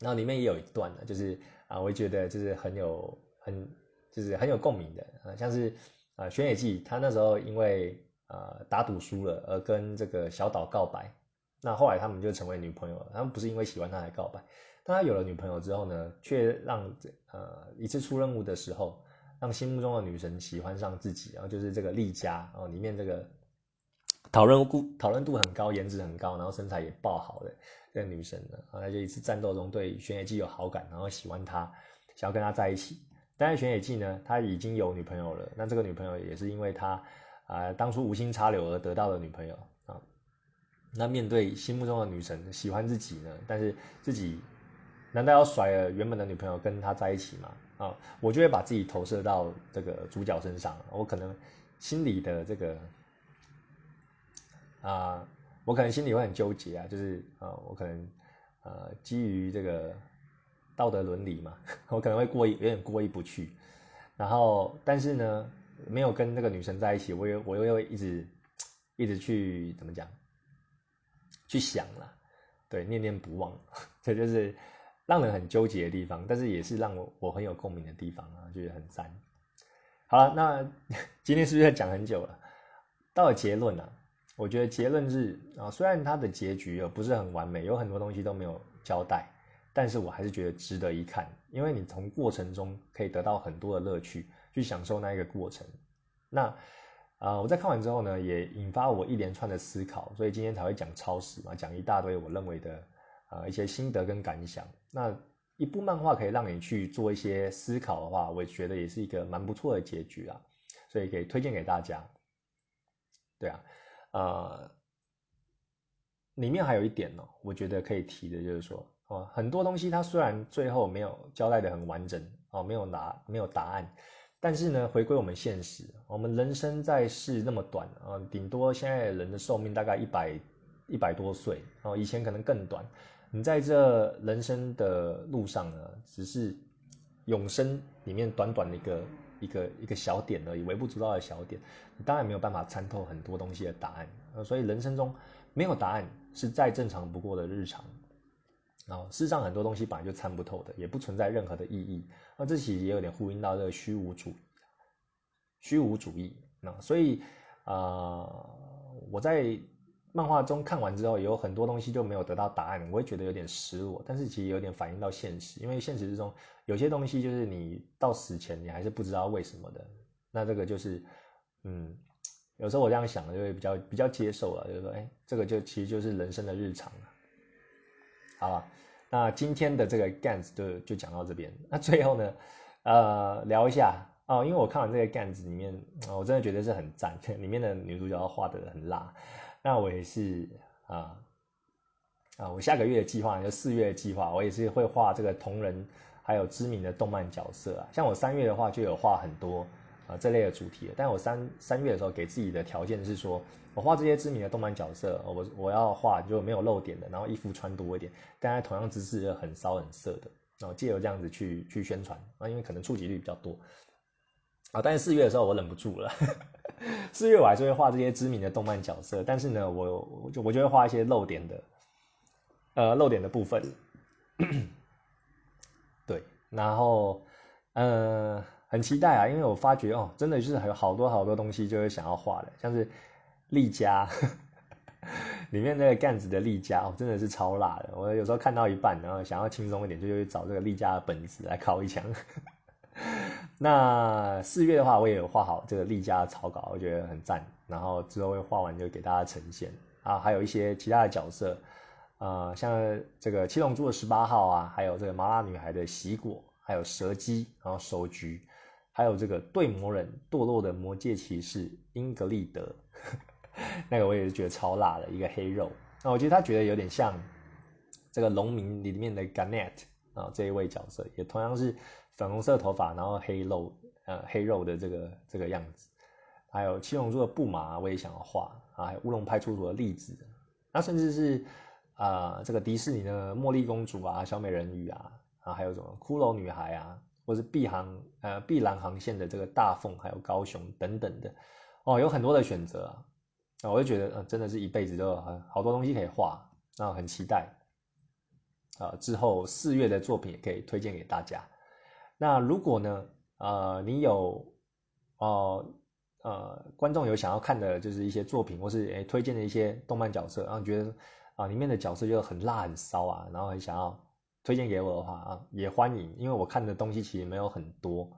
然后里面也有一段呢，就是。啊，我觉得就是很有很就是很有共鸣的啊，像是啊玄野记，他那时候因为啊打赌输了而跟这个小岛告白，那后来他们就成为女朋友了。他们不是因为喜欢他来告白，但他有了女朋友之后呢，却让呃一次出任务的时候，让心目中的女神喜欢上自己，然后就是这个丽佳哦，里面这个讨论度讨论度很高，颜值很高，然后身材也爆好的。这个女神呢，啊，就一次战斗中对玄野纪有好感，然后喜欢他，想要跟他在一起。但是玄野纪呢，他已经有女朋友了。那这个女朋友也是因为他啊，当初无心插柳而得到的女朋友啊。那面对心目中的女神喜欢自己呢，但是自己难道要甩了原本的女朋友跟他在一起吗？啊，我就会把自己投射到这个主角身上，我可能心里的这个啊。我可能心里会很纠结啊，就是啊，我可能呃基于这个道德伦理嘛，我可能会过意有点过意不去，然后但是呢，没有跟那个女生在一起，我又我又会一直一直去怎么讲，去想了，对，念念不忘，(laughs) 这就是让人很纠结的地方，但是也是让我我很有共鸣的地方啊，觉得很赞。好了，那 (laughs) 今天是不是要讲很久了？到了结论了。我觉得结论是啊，虽然它的结局不是很完美，有很多东西都没有交代，但是我还是觉得值得一看，因为你从过程中可以得到很多的乐趣，去享受那一个过程。那啊，我在看完之后呢，也引发我一连串的思考，所以今天才会讲超时嘛，讲一大堆我认为的啊一些心得跟感想。那一部漫画可以让你去做一些思考的话，我觉得也是一个蛮不错的结局啊，所以可以推荐给大家。对啊。呃，里面还有一点呢，我觉得可以提的，就是说，哦，很多东西它虽然最后没有交代的很完整，哦，没有答没有答案，但是呢，回归我们现实，我们人生在世那么短啊，顶多现在人的寿命大概一百一百多岁哦，以前可能更短。你在这人生的路上呢，只是永生里面短短的一个一个一个小点而已，微不足道的小点，你当然没有办法参透很多东西的答案。呃，所以人生中没有答案是再正常不过的日常。然后，事实上很多东西本来就参不透的，也不存在任何的意义。那这其实也有点呼应到这个虚无主义。虚无主义。那所以啊，我在漫画中看完之后，有很多东西就没有得到答案，我会觉得有点失落。但是其实有点反映到现实，因为现实之中有些东西就是你到死前你还是不知道为什么的。那这个就是，嗯，有时候我这样想，就会比较比较接受了，就是说，哎，这个就其实就是人生的日常了。好吧，那今天的这个 Gans 就就讲到这边。那最后呢，呃，聊一下哦，因为我看完这个 Gans 里面，我真的觉得是很赞，里面的女主角画的很辣。那我也是啊啊，我下个月的计划就四月的计划，我也是会画这个同人还有知名的动漫角色啊。像我三月的话就有画很多啊这类的主题，但我三三月的时候给自己的条件是说。我画这些知名的动漫角色，我我要画就没有露点的，然后衣服穿多一点，但在同样姿势很骚很色的，然后借由这样子去去宣传啊，因为可能触及率比较多啊。但是四月的时候我忍不住了，四月我还是会画这些知名的动漫角色，但是呢，我我就我就会画一些露点的，呃，露点的部分，对，然后呃，很期待啊，因为我发觉哦，真的就是还有好多好多东西就是想要画的，像是。丽佳 (laughs) 里面那个干子的丽佳哦，真的是超辣的。我有时候看到一半，然后想要轻松一点，就去找这个丽佳的本子来考一枪。那四月的话，我也有画好这个丽佳的草稿，我觉得很赞。然后之后会画完就给大家呈现啊。还有一些其他的角色，呃，像这个七龙珠的十八号啊，还有这个麻辣女孩的喜果，还有蛇姬，然后手菊，还有这个对魔人堕落的魔界骑士英格丽德。(laughs) 那个我也是觉得超辣的一个黑肉，那我觉得他觉得有点像这个农民里面的 Garnet 啊这一位角色，也同样是粉红色头发，然后黑肉呃黑肉的这个这个样子。还有七龙珠的布马我也想要画啊，还有乌龙派出所的例子，那甚至是啊这个迪士尼的茉莉公主啊、小美人鱼啊啊，还有什么骷髅女孩啊，或是碧航呃碧蓝航线的这个大凤，还有高雄等等的。哦，有很多的选择啊，我就觉得，呃，真的是一辈子都有很好多东西可以画，那很期待啊，之后四月的作品也可以推荐给大家。那如果呢，呃，你有哦，呃，观众有想要看的，就是一些作品，或是诶推荐的一些动漫角色，然后觉得啊里面的角色就很辣很骚啊，然后很想要推荐给我的话啊，也欢迎，因为我看的东西其实没有很多，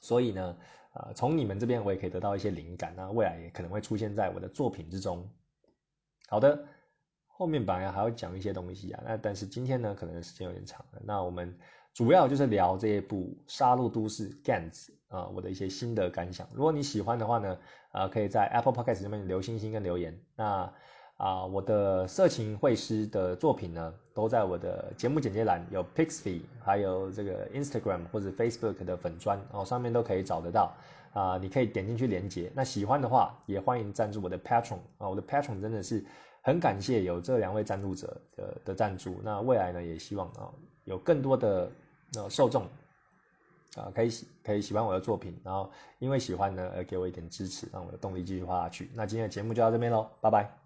所以呢。啊，从你们这边我也可以得到一些灵感，那未来也可能会出现在我的作品之中。好的，后面本来还要讲一些东西啊，那但是今天呢，可能时间有点长了。那我们主要就是聊这一部《杀戮都市》Gans 啊，我的一些心得感想。如果你喜欢的话呢，啊，可以在 Apple Podcast 上面留星星跟留言。那啊，我的色情绘师的作品呢，都在我的节目简介栏有 Pixie，还有这个 Instagram 或者 Facebook 的粉砖哦，上面都可以找得到啊。你可以点进去连接。那喜欢的话，也欢迎赞助我的 Patron 啊。我的 Patron 真的是很感谢有这两位赞助者的的赞助。那未来呢，也希望啊，有更多的呃受众啊，可以喜可以喜欢我的作品，然后因为喜欢呢而给我一点支持，让我的动力继续画下去。那今天的节目就到这边喽，拜拜。